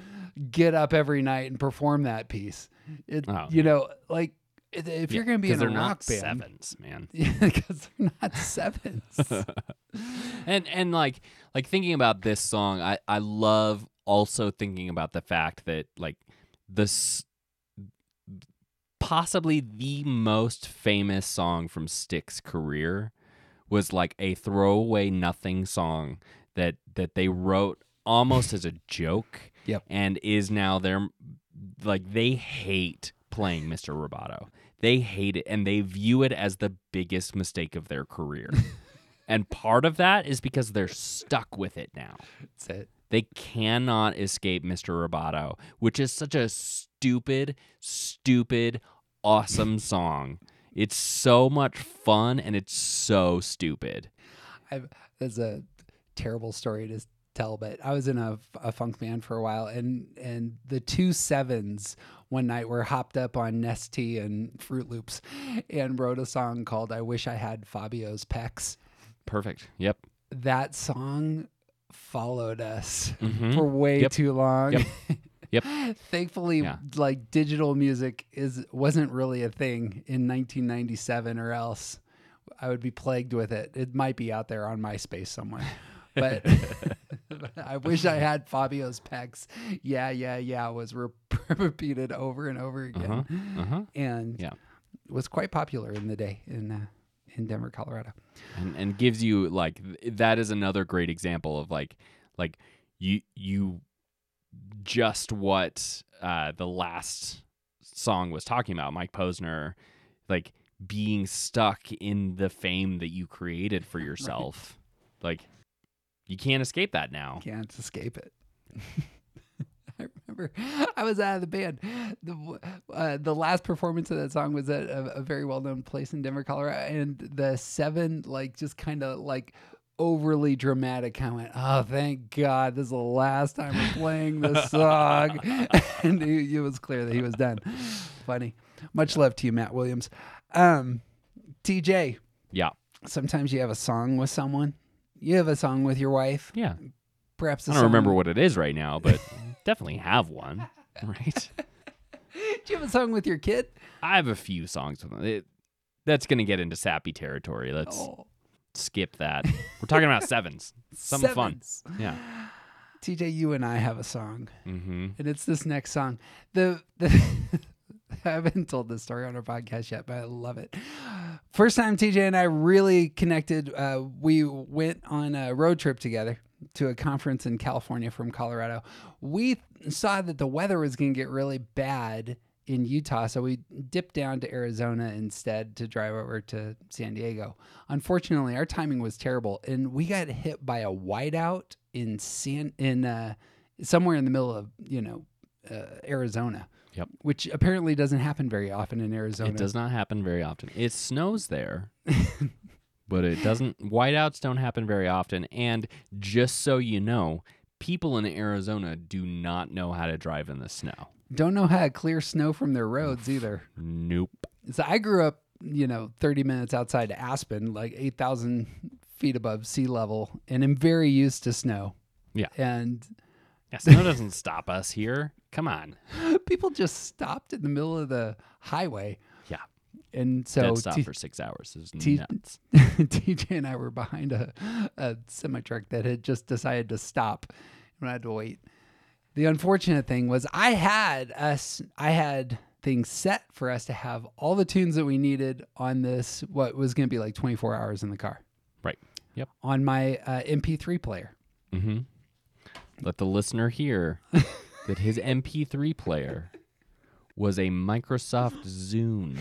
get up every night and perform that piece? It, Oh, you know, like if if you're going to be in a they're rock not band, sevens, man. because they're not sevens. and and like like thinking about this song i i love also thinking about the fact that like this possibly the most famous song from Styx career was like a throwaway nothing song that that they wrote almost as a joke Yep. and is now their like they hate playing Mr. Roboto. They hate it and they view it as the biggest mistake of their career. and part of that is because they're stuck with it now. That's it. They cannot escape Mr. Roboto, which is such a stupid, stupid, awesome song. It's so much fun and it's so stupid. I've, that's a terrible story to tell, but I was in a, a funk band for a while, and and the two sevens one night were hopped up on Nestea and Froot Loops, and wrote a song called "I Wish I Had Fabio's Pecs." Perfect. Yep. That song followed us Mhm. for way Yep. too long. Yep. Yep. Thankfully, Yeah. like digital music is wasn't really a thing in 1997, or else I would be plagued with it. It might be out there on MySpace somewhere. But I wish I had Fabio's pecs. Yeah, yeah, yeah. Was re- repeated over and over again, Uh-huh. Uh-huh. and Yeah. was quite popular in the day in uh, in Denver, Colorado. and, and gives you like that is another great example of like like you you just what uh the last song was talking about mike posner like being stuck in the fame that you created for yourself like you can't escape that now Can't escape it. I remember I was out of the band. The uh, the last performance of that song was at a, a very well known place in Denver, Colorado, and the seven like just kind of like overly dramatic. I went, "Oh, thank God, this is the last time we're playing this song," and it, it was clear that he was done. Funny. Much love to you, Matt Williams. Um, TJ, yeah sometimes you have a song with someone. You have a song with your wife. yeah Perhaps a i don't remember what it is right now but definitely have one right Do you have a song with your kid? i have a few songs with them it, that's gonna get into sappy territory let's Oh, skip that. We're talking about sevens. Something fun. Yeah. TJ, you and I have a song, Mm-hmm. and it's this next song. The the I haven't told this story on our podcast yet, but I love it. First time TJ and I really connected. Uh, we went on a road trip together to a conference in California from Colorado. We saw that the weather was going to get really bad in Utah, so we dipped down to Arizona instead to drive over to San Diego. Unfortunately, our timing was terrible, and we got hit by a whiteout in San in uh, somewhere in the middle of you know uh, Arizona. Yep. Which apparently doesn't happen very often in Arizona. It does not happen very often. It snows there, but it doesn't. Whiteouts don't happen very often. And just so you know, people in Arizona do not know how to drive in the snow. Don't know how to clear snow from their roads either. Nope. So I grew up, you know, 30 minutes outside Aspen, like 8,000 feet above sea level, and I'm very used to snow. Yeah. And Yeah, snow doesn't stop us here. Come on. people just stopped in the middle of the highway. And so Dead stop T- for six hours is T- nuts. TJ and I were behind a, a semi truck that had just decided to stop and I had to wait. The unfortunate thing was I had us I had things set for us to have all the tunes that we needed on this what was going to be like 24 hours in the car Right. Yep. on my uh, MP3 player. Mm-hmm. Let the listener hear that his MP3 player was a Microsoft Zune.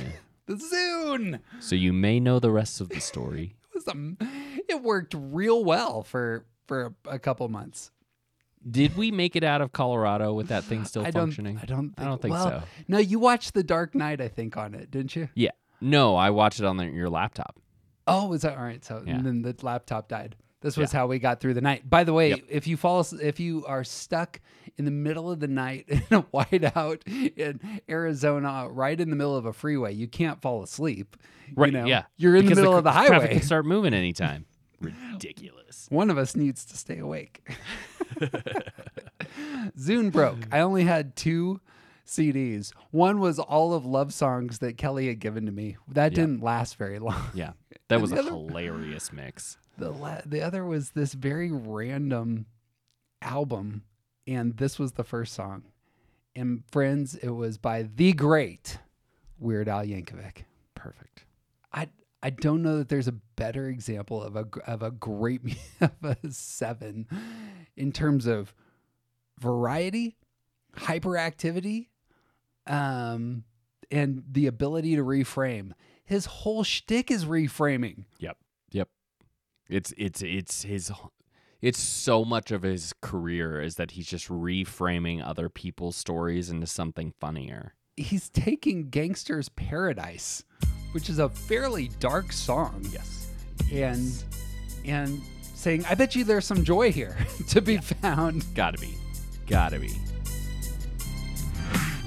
The Zune So you may know the rest of the story. was um, it worked real well for for a, a couple months. Did we make it out of Colorado with that thing still I don't functioning? I don't think, I don't think well, so. No, you watched The Dark Knight I think on it, didn't you? Yeah. No, I watched it on the, your laptop. Oh, was that all right? So Yeah. and then the laptop died. This was Yeah. how we got through the night. By the way, Yep. if you fall, if you are stuck in the middle of the night in a whiteout in Arizona, right in the middle of a freeway, you can't fall asleep. You Right. know? yeah. you're in Because the middle cr- of the highway. Traffic can start moving anytime. Ridiculous. One of us needs to stay awake. Zune broke. I only had two CDs. One was all of love songs that Kelly had given to me. That Yeah. didn't last very long. Yeah. That was a other- hilarious mix. The la- the other was this very random album, and this was the first song. And friends, it was by the great Weird Al Yankovic. Perfect. I I don't know that there's a better example of a of a great of a seven in terms of variety, hyperactivity, um, and the ability to reframe. His whole shtick is reframing. Yep. It's it's it's his it's so much of his career is that he's just reframing other people's stories into something funnier. He's taking Gangster's Paradise, which is a fairly dark song. Yes. and and saying, "I bet you there's some joy here to be found." Gotta be. Gotta be.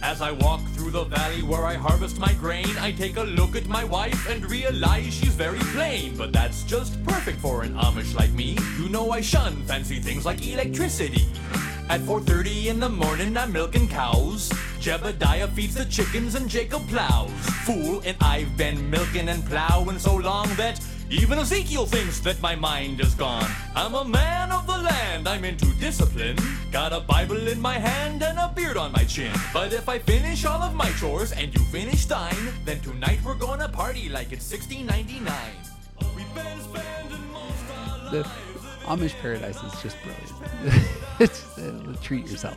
As I walk through the valley where I harvest my grain, I take a look at my wife and realize she's very plain. But that's just perfect for an Amish like me. You know I shun fancy things like electricity. At 4.30 in the morning, I'm milking cows. Jebediah feeds the chickens and Jacob plows. Fool, and I've been milking and plowing so long that even Ezekiel thinks that my mind is gone. I'm a man of the land, I'm into discipline. Got a Bible in my hand and a beard on my chin. But if I finish all of my chores and you finish thine, then tonight we're gonna party like it's 1699. We've been spending most our The lives. Amish Paradise is just brilliant. it's uh, treat yourself.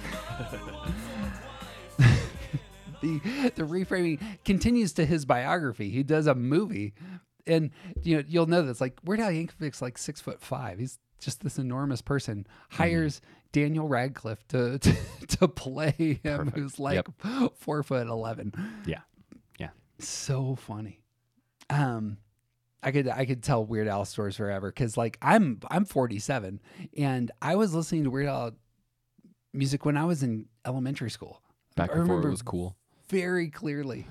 the the reframing continues to his biography. He does a movie, and you know you'll know this. like Weird Al Yankovic's like six foot five. He's just this enormous person. Hires Daniel Radcliffe to to, to play him, who's like four foot eleven. Yeah. Yeah. So funny. Um, I could I could tell Weird Al stories forever because like I'm I'm 47 and I was listening to Weird Al music when I was in elementary school. Back before it was cool. Very clearly.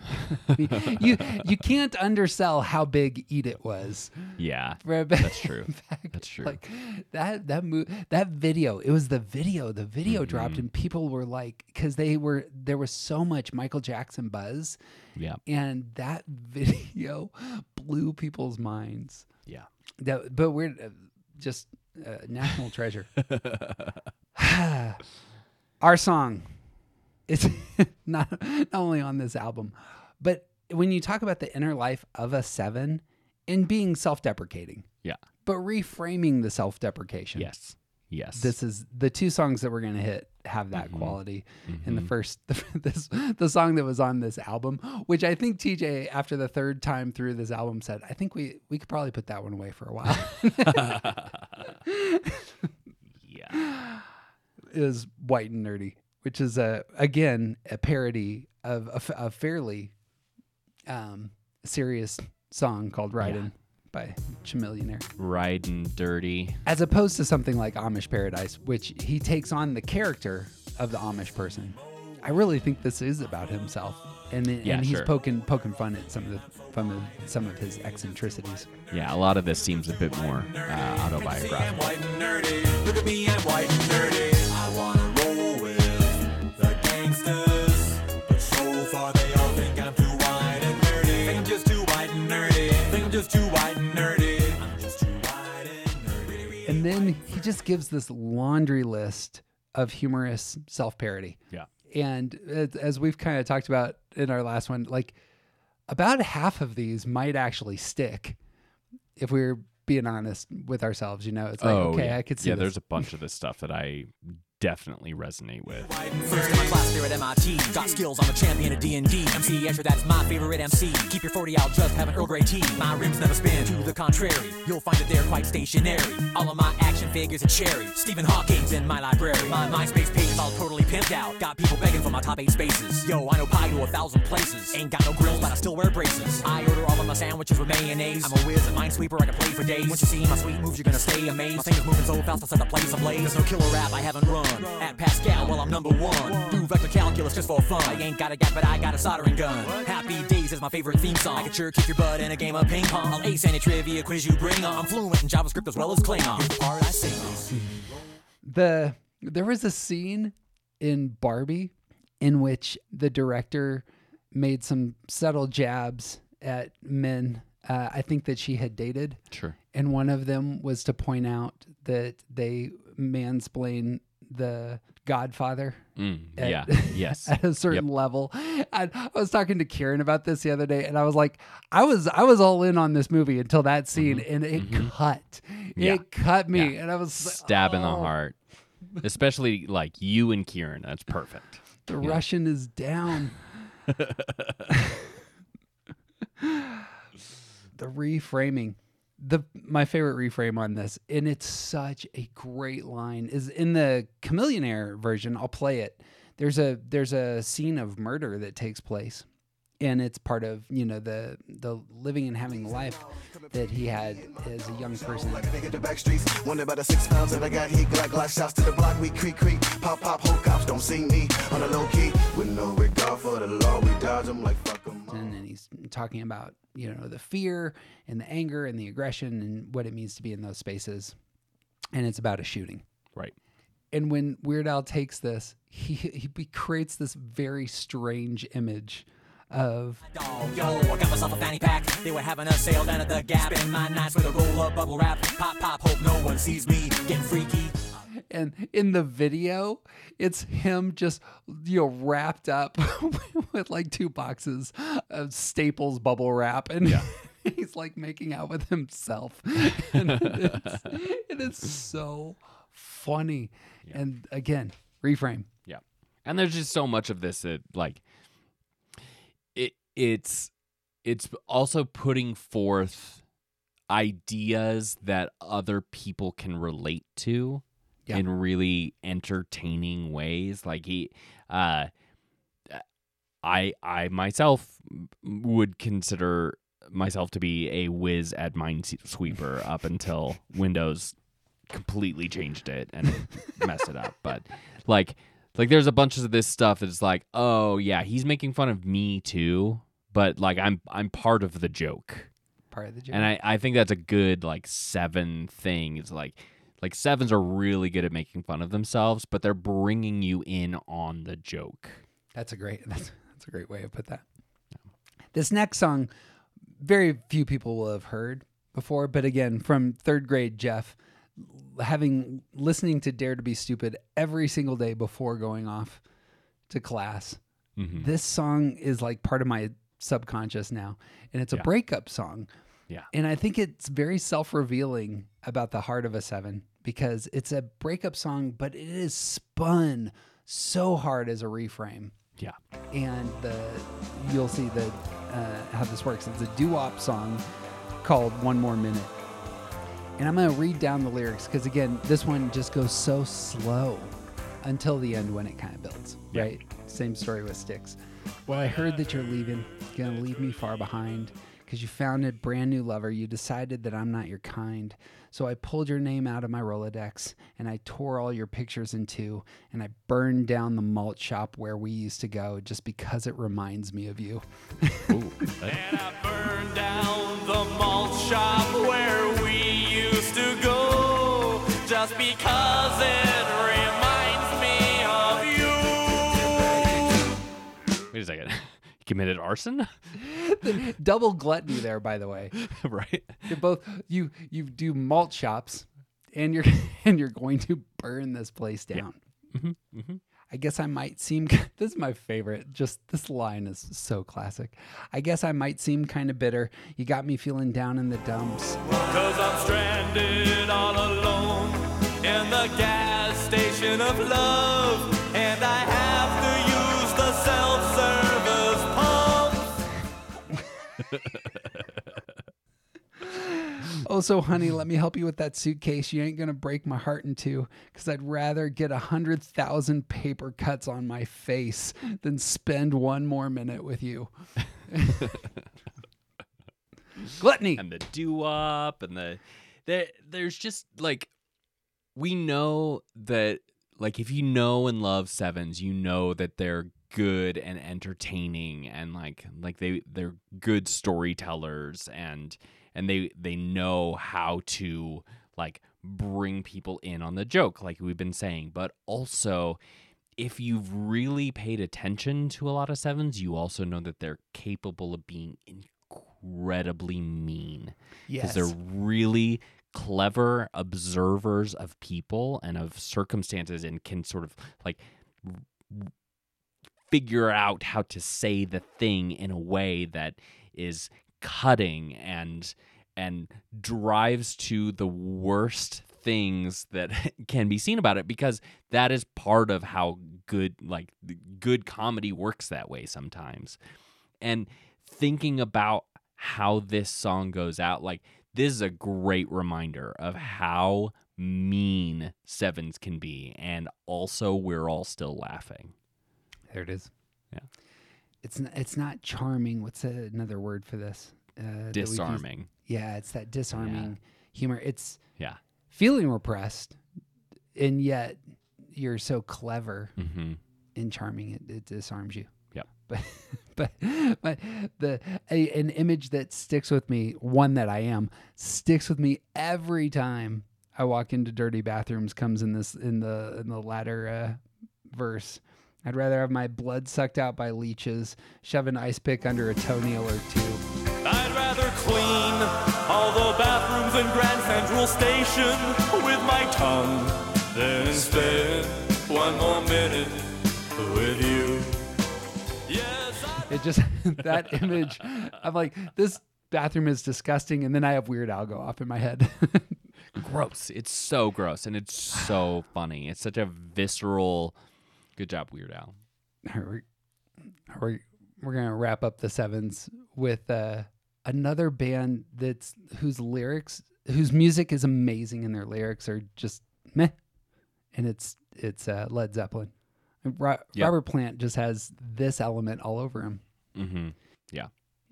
you you can't undersell how big Eat It was. Yeah. That's true. That's true. Like that that mo- that video. It was the video. The video Mm-hmm. dropped and people were like, because they were there was so much Michael Jackson buzz, Yeah. and that video blew people's minds. Yeah. That, but we're uh, just uh, national treasure. Our song, it's not not only on this album, but when you talk about the inner life of a seven and being self-deprecating, Yeah. but reframing the self-deprecation. Yes. Yes. This is the two songs that we're gonna hit have that mm-hmm. quality. And the mm-hmm. first, this the song that was on this album, which I think TJ after the third time through this album said, I think we we could probably put that one away for a while. yeah. is white and nerdy, which is a again a parody of a fairly um, serious song called "Riding" by Chamillionaire, Riding dirty. as opposed to something like Amish Paradise, which he takes on the character of the Amish person. I really think this is about himself, and then- Yeah, and he's sure. poking poking fun at some of the fun of some of his eccentricities. Yeah, a lot of this seems a bit more uh, I'm autobiographical. Just gives this laundry list of humorous self parody. Yeah. And as- we've kind of talked about in our last one, like about half of these might actually stick if we we're being honest with ourselves. You know, it's like, oh, okay, Oh, yeah. I could see Yeah, this. there's a bunch of this stuff that I definitely resonate with. First in my class here at MIT. Got skills, I'm a champion of D&D. MC Escher, that's my favorite MC. Keep your 40 out, just have an Earl Grey tea. My rims never spin, to the contrary. You'll find that they're quite stationary. All of my action figures are cherry. Stephen Hawking's in my library. My MySpace page is all totally pimped out. Got people begging for my top eight spaces. Yo, I know pi to a thousand places. Ain't got no grills, but I still wear braces. I order all of my sandwiches with mayonnaise. I'm a whiz, a minesweeper, I can play for days. Once you see my sweet moves, you're gonna stay amazed. My fingers moving so fast, I set the place ablaze. There's no killer app I haven't run. At Pascal, well, I'm number one. Do vector calculus just for fun. I ain't got a gap, but I got a soldering gun. Happy Days is my favorite theme song. I can sure kick your butt in a game of ping pong. I'll ace any trivia quiz you bring on. I'm fluent in JavaScript as well as Klingon. Here's the part I sing. the there was a scene in Barbie in which the director made some subtle jabs at men. Uh, I think that she had dated, Sure. and one of them was to point out that they mansplain the Godfather Mm, at- yeah. Yes. at a certain level. And I was talking to Kieran about this the other day, and I was like, I was I was all in on this movie until that scene, and it cut. Mm-hmm. Yeah. It cut me, Yeah. and I was like, Stab in the "Oh." heart. Especially like you and Kieran. That's perfect. The Russian is down. the reframing the my favorite reframe on this and it's such a great line is in the Chamillionaire version i'll play it. There's a there's a scene of murder that takes place and it's part of you know the the living and having the life that he had as a young person Nigga the back streets, wonder about the six pounds that I got heat, glock glock shots to the block, we creak creak, pop pop, whole cops don't see me on the low key, with no regard for the law, we dodge 'em like fuck 'em. all. and he's talking about you know the fear and the anger and the aggression and what it means to be in those spaces and it's about a shooting Right. and when Weird Al takes this, he he creates this very strange image of yo, I got myself a fanny pack. They were having a sale down at the Gap. Spend my nights with a roll of bubble wrap. Pop, pop, hope no one sees me getting freaky. and in the video, it's him just you know wrapped up with like two boxes of Staples bubble wrap, and he's like making out with himself, and it's, it is so funny. And again, reframe. Yeah. And there's just so much of this that like it it's it's also putting forth ideas that other people can relate to Yeah. in really entertaining ways. Like he uh I I myself would consider myself to be a whiz at Minesweeper up until Windows completely changed it and messed it up. But like like there's a bunch of this stuff that's like, oh yeah, he's making fun of me too, but like I'm I'm part of the joke. Part of the joke. And I, I think that's a good like seven thing. It's like like sevens are really good at making fun of themselves, but they're bringing you in on the joke. That's a great that's, that's a great way to put that. This next song, very few people will have heard before, but again, from third grade, Jeff, having listening to Dare to Be Stupid every single day before going off to class. This song is like part of my subconscious now, and it's a Yeah. breakup song. Yeah. And I think it's very self revealing about the heart of a seven because it's a breakup song, but it is spun so hard as a reframe. Yeah. And the you'll see the uh, how this works. It's a doo-wop song called One More Minute. And I'm going to read down the lyrics because, again, this one just goes so slow until the end when it kind of builds, Yeah. right? Same story with Styx. Well, I heard that you're leaving, going to leave me far behind because you found a brand new lover. You decided that I'm not your kind. So I pulled your name out of my Rolodex and I tore all your pictures in two and I burned down the malt shop where we used to go just because it reminds me of you. And I burned down the malt shop where Wait a second. He committed arson? Double gluttony there, by the way. right. You're both you you do malt shops and you're and you're going to burn this place down. Mm-hmm, mm-hmm. I guess I might seem this is my favorite. Just this line is so classic. I guess I might seem kind of bitter. You got me feeling down in the dumps. Cause I'm stranded all alone in the gas station of love. Oh, honey, let me help you with that suitcase. You ain't gonna break my heart in two, cause I'd rather get a hundred thousand paper cuts on my face than spend one more minute with you. Gluttony. and the doo-wop and the there there's just like we know that like if you know and love sevens you know that they're good and entertaining and like like they they're good storytellers and and they they know how to like bring people in on the joke like we've been saying but also if you've really paid attention to a lot of sevens you also know that they're capable of being incredibly mean because Yes. they're really clever observers of people and of circumstances and can sort of like figure out how to say the thing in a way that is cutting and and drives to the worst things that can be seen about it because that is part of how good like good comedy works that way sometimes. And thinking about how this song goes out, like this is a great reminder of how mean sevens can be and also we're all still laughing. There it is. Yeah. It's n- it's not charming. What's a, another word for this? Uh? Disarming. Yeah, it's that disarming humor. It's Yeah. feeling repressed, and yet you're so clever Mhm. and charming. It, it disarms you. Yeah. But but but the a, an image that sticks with me, one that I am, sticks with me every time I walk into dirty bathrooms. Comes in this in the in the latter uh, verse. I'd rather have my blood sucked out by leeches, shove an ice pick under a toenail or two. I'd rather clean all the bathrooms in Grand Central Station with my tongue than spend one more minute with you. Yes, I It just that image. I'm like, this bathroom is disgusting, and then I have Weird Al go off in my head. gross. It's so gross and it's so funny. It's such a visceral. Good job, Weird Al. we're, we're, we're gonna wrap up the sevens with uh, another band that's whose lyrics, whose music is amazing, and their lyrics are just meh. And it's it's uh, Led Zeppelin. Ro- Yep. Robert Plant just has this element all over him. Mm-hmm. Yeah.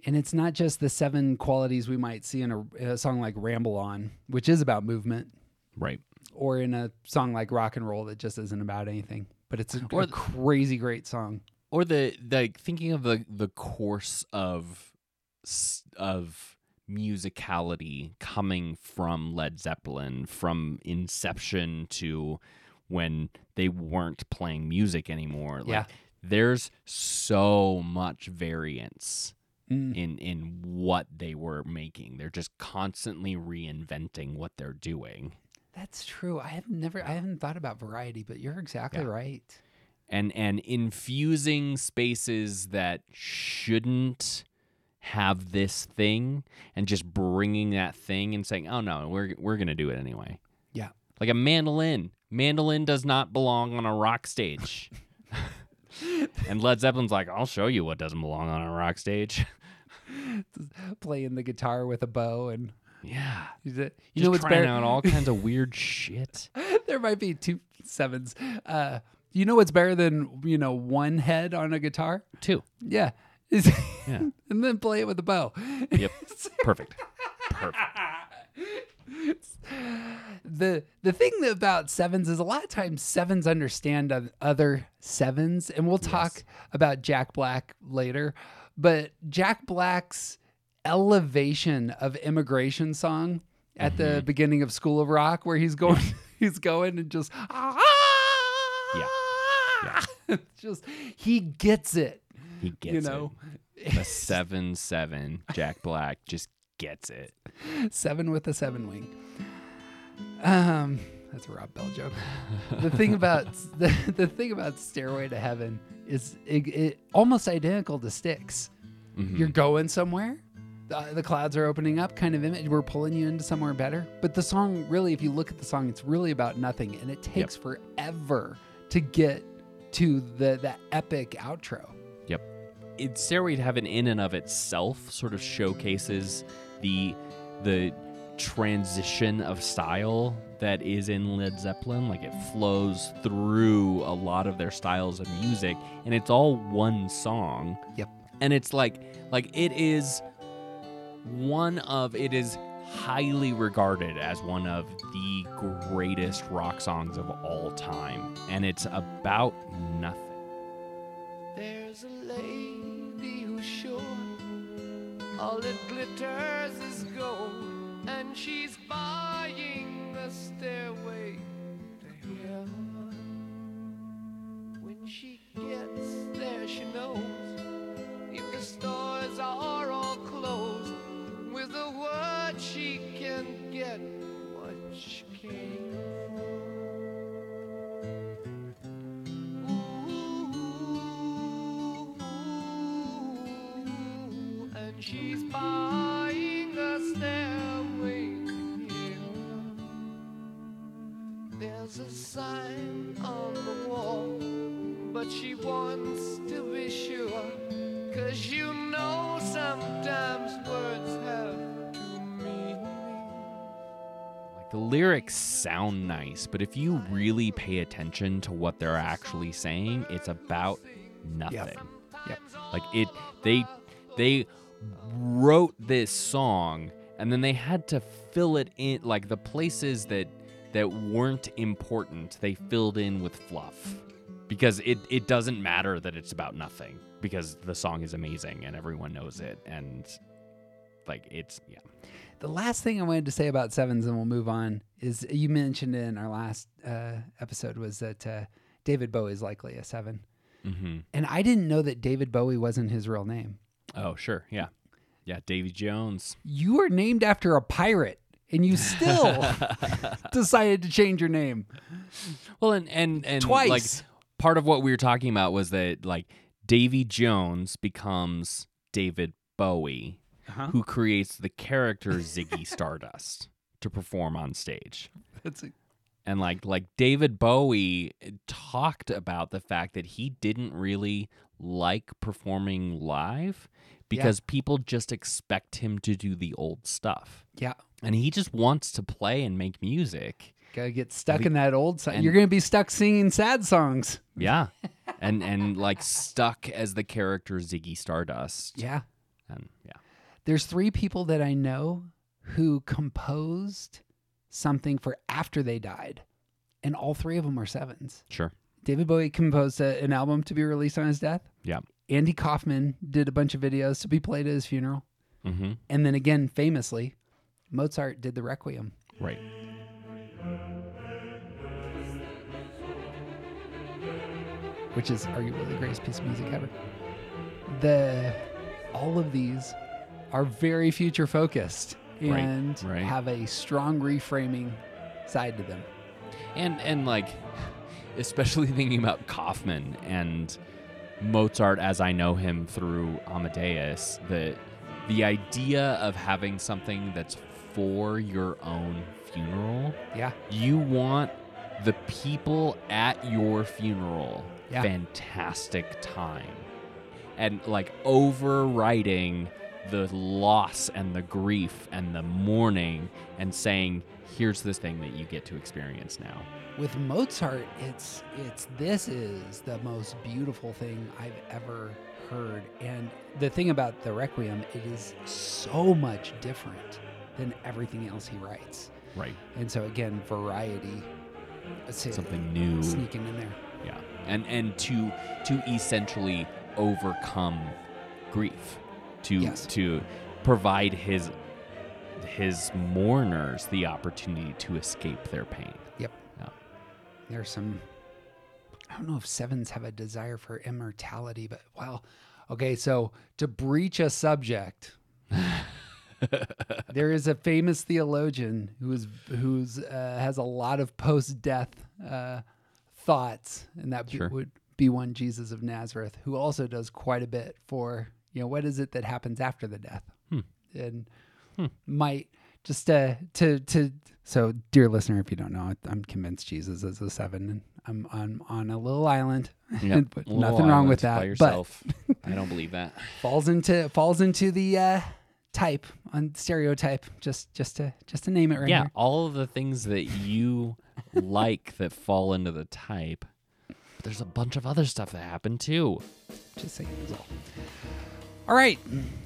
And it's not just the seven qualities we might see in a, in a song like Ramble On, which is about movement, Right. or in a song like Rock and Roll that just isn't about anything. But it's a, Or a crazy great song. Or the like thinking of the the course of of musicality coming from Led Zeppelin from inception to when they weren't playing music anymore. Like, Yeah. There's so much variance Mm. in in what they were making. They're just constantly reinventing what they're doing. That's true. I have never, I haven't thought about variety, but you're exactly Yeah. right. and and infusing spaces that shouldn't have this thing and just bringing that thing and saying, "Oh no, we're we're going to do it anyway." Yeah. Like a mandolin. Mandolin does not belong on a rock stage. and Led Zeppelin's like, "I'll show you what doesn't belong on a rock stage." Playing the guitar with a bow and yeah. you Just know what's trying better? out all kinds of weird shit. there might be two sevens. Uh, you know what's better than you know one head on a guitar? Two. Yeah. Yeah. and then play it with a bow. Yep. Perfect. Perfect. the the thing about sevens is a lot of times sevens understand other sevens and we'll talk about jack black later but jack black's elevation of Immigrant Song at Mm-hmm. the beginning of school of rock where he's going he's going and just ah, Yeah. It's just he gets it He gets you know it. The 7 7 Jack Black just gets it. seven with a seven wing. Um, that's a Rob Bell joke. the thing about the, the thing about Stairway to Heaven is it, it almost identical to Styx. Mm-hmm. You're going somewhere. The, the clouds are opening up, kind of image. We're pulling you into somewhere better. But the song, really, if you look at the song, it's really about nothing, and it takes forever to get to the the epic outro. Yep. it's Stairway to Heaven in and of itself sort of showcases the the transition of style that is in Led Zeppelin. Like it flows through a lot of their styles of music, and it's all one song. Yep. And it's like like it is one of it is highly regarded as one of the greatest rock songs of all time, and it's about nothing. There's a lady who's sure all it glitters is gold, and she's buying a stairway to heaven. When she gets there, she knows if the stores are all closed, a word she can get what she came Ooh, and she's buying a stairway heaven. There's a sign on the wall but she wants to be sure. Cause you know sometimes words the lyrics sound nice, but if you really pay attention to what they're actually saying, it's about nothing. Yep. Like it they they wrote this song and then they had to fill it in like the places that that weren't important, they filled in with fluff. Because it it doesn't matter that it's about nothing because the song is amazing and everyone knows it and like it's yeah. The last thing I wanted to say about sevens, and we'll move on, is you mentioned in our last uh, episode was that uh, David Bowie is likely a seven, Mm-hmm. and I didn't know that David Bowie wasn't his real name. Oh, sure. Yeah. Yeah, Davy Jones. You are named after a pirate, and you still decided to change your name. Well, and and and Twice. like part of what we were talking about was that like Davy Jones becomes David Bowie, Uh-huh. who creates the character Ziggy Stardust to perform on stage. That's a, And like like David Bowie talked about the fact that he didn't really like performing live because people just expect him to do the old stuff. yeah. And he just wants to play and make music. Gotta get stuck in that old song. You're gonna be stuck singing sad songs. Yeah. and and like stuck as the character Ziggy Stardust. Yeah. And yeah. There's three people that I know who composed something for after they died, and all three of them are sevens. Sure. David Bowie composed a, an album to be released on his death. Yeah. Andy Kaufman did a bunch of videos to be played at his funeral. Mm-hmm. And then again, famously, Mozart did the Requiem. Right. which is arguably the greatest piece of music ever. The all of these are very future focused Right, and right. have a strong reframing side to them. And and like especially thinking about Kaufman and Mozart as I know him through Amadeus, the the idea of having something that's for your own funeral Yeah. you want the people at your funeral Yeah. fantastic time and like overriding the loss and the grief and the mourning and saying here's this thing that you get to experience now With Mozart, it's it's this is the most beautiful thing I've ever heard. And the thing about the Requiem, it is so much different than everything else he writes. right And so again, variety. Uh, a- something new sneaking in there. yeah and and to to essentially overcome grief to Yes. to provide his his mourners the opportunity to escape their pain Yep. Yeah. There's some. I don't know if sevens have a desire for immortality, but well, okay. So to breach a subject, there is a famous theologian who's who's uh, has a lot of post-death uh, thoughts, and that be- would be one Jesus of Nazareth, who also does quite a bit for you know what is it that happens after the death, and might just uh, to to so dear listener, if you don't know, I'm convinced Jesus is a seven, and I'm on on a little island, Yep. but Little nothing wrong with island by that. yourself. I don't believe that. Falls into falls into the uh, type on stereotype. Just just to just to name it right yeah, here. all of the things that you like that fall into the type. But there's a bunch of other stuff that happen too. Just saying is all. All right,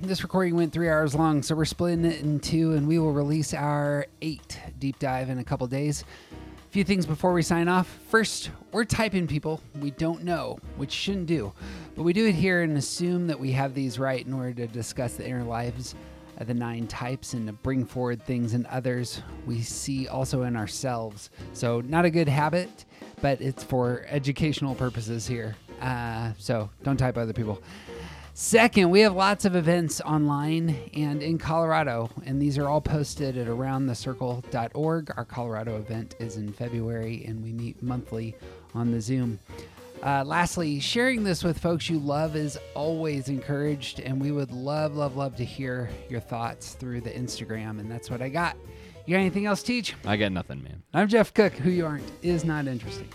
this recording went three hours long, so we're splitting it in two, and we will release our eight deep dive in a couple days. A few things before we sign off. First, we're typing people we don't know, which shouldn't do, but we do it here and assume that we have these right in order to discuss the inner lives of the nine types and to bring forward things in others we see also in ourselves. So, not a good habit, but it's for educational purposes here. Uh, so, don't type other people. Second, we have lots of events online and in Colorado, and these are all posted at aroundthecircle.org. Our Colorado event is in February, and we meet monthly on the Zoom. Uh, lastly, sharing this with folks you love is always encouraged, and we would love, love, love to hear your thoughts through the Instagram, and that's what I got. You got anything else, Teach? I got nothing, man. I'm Jeff Cook. Who you aren't is not interesting.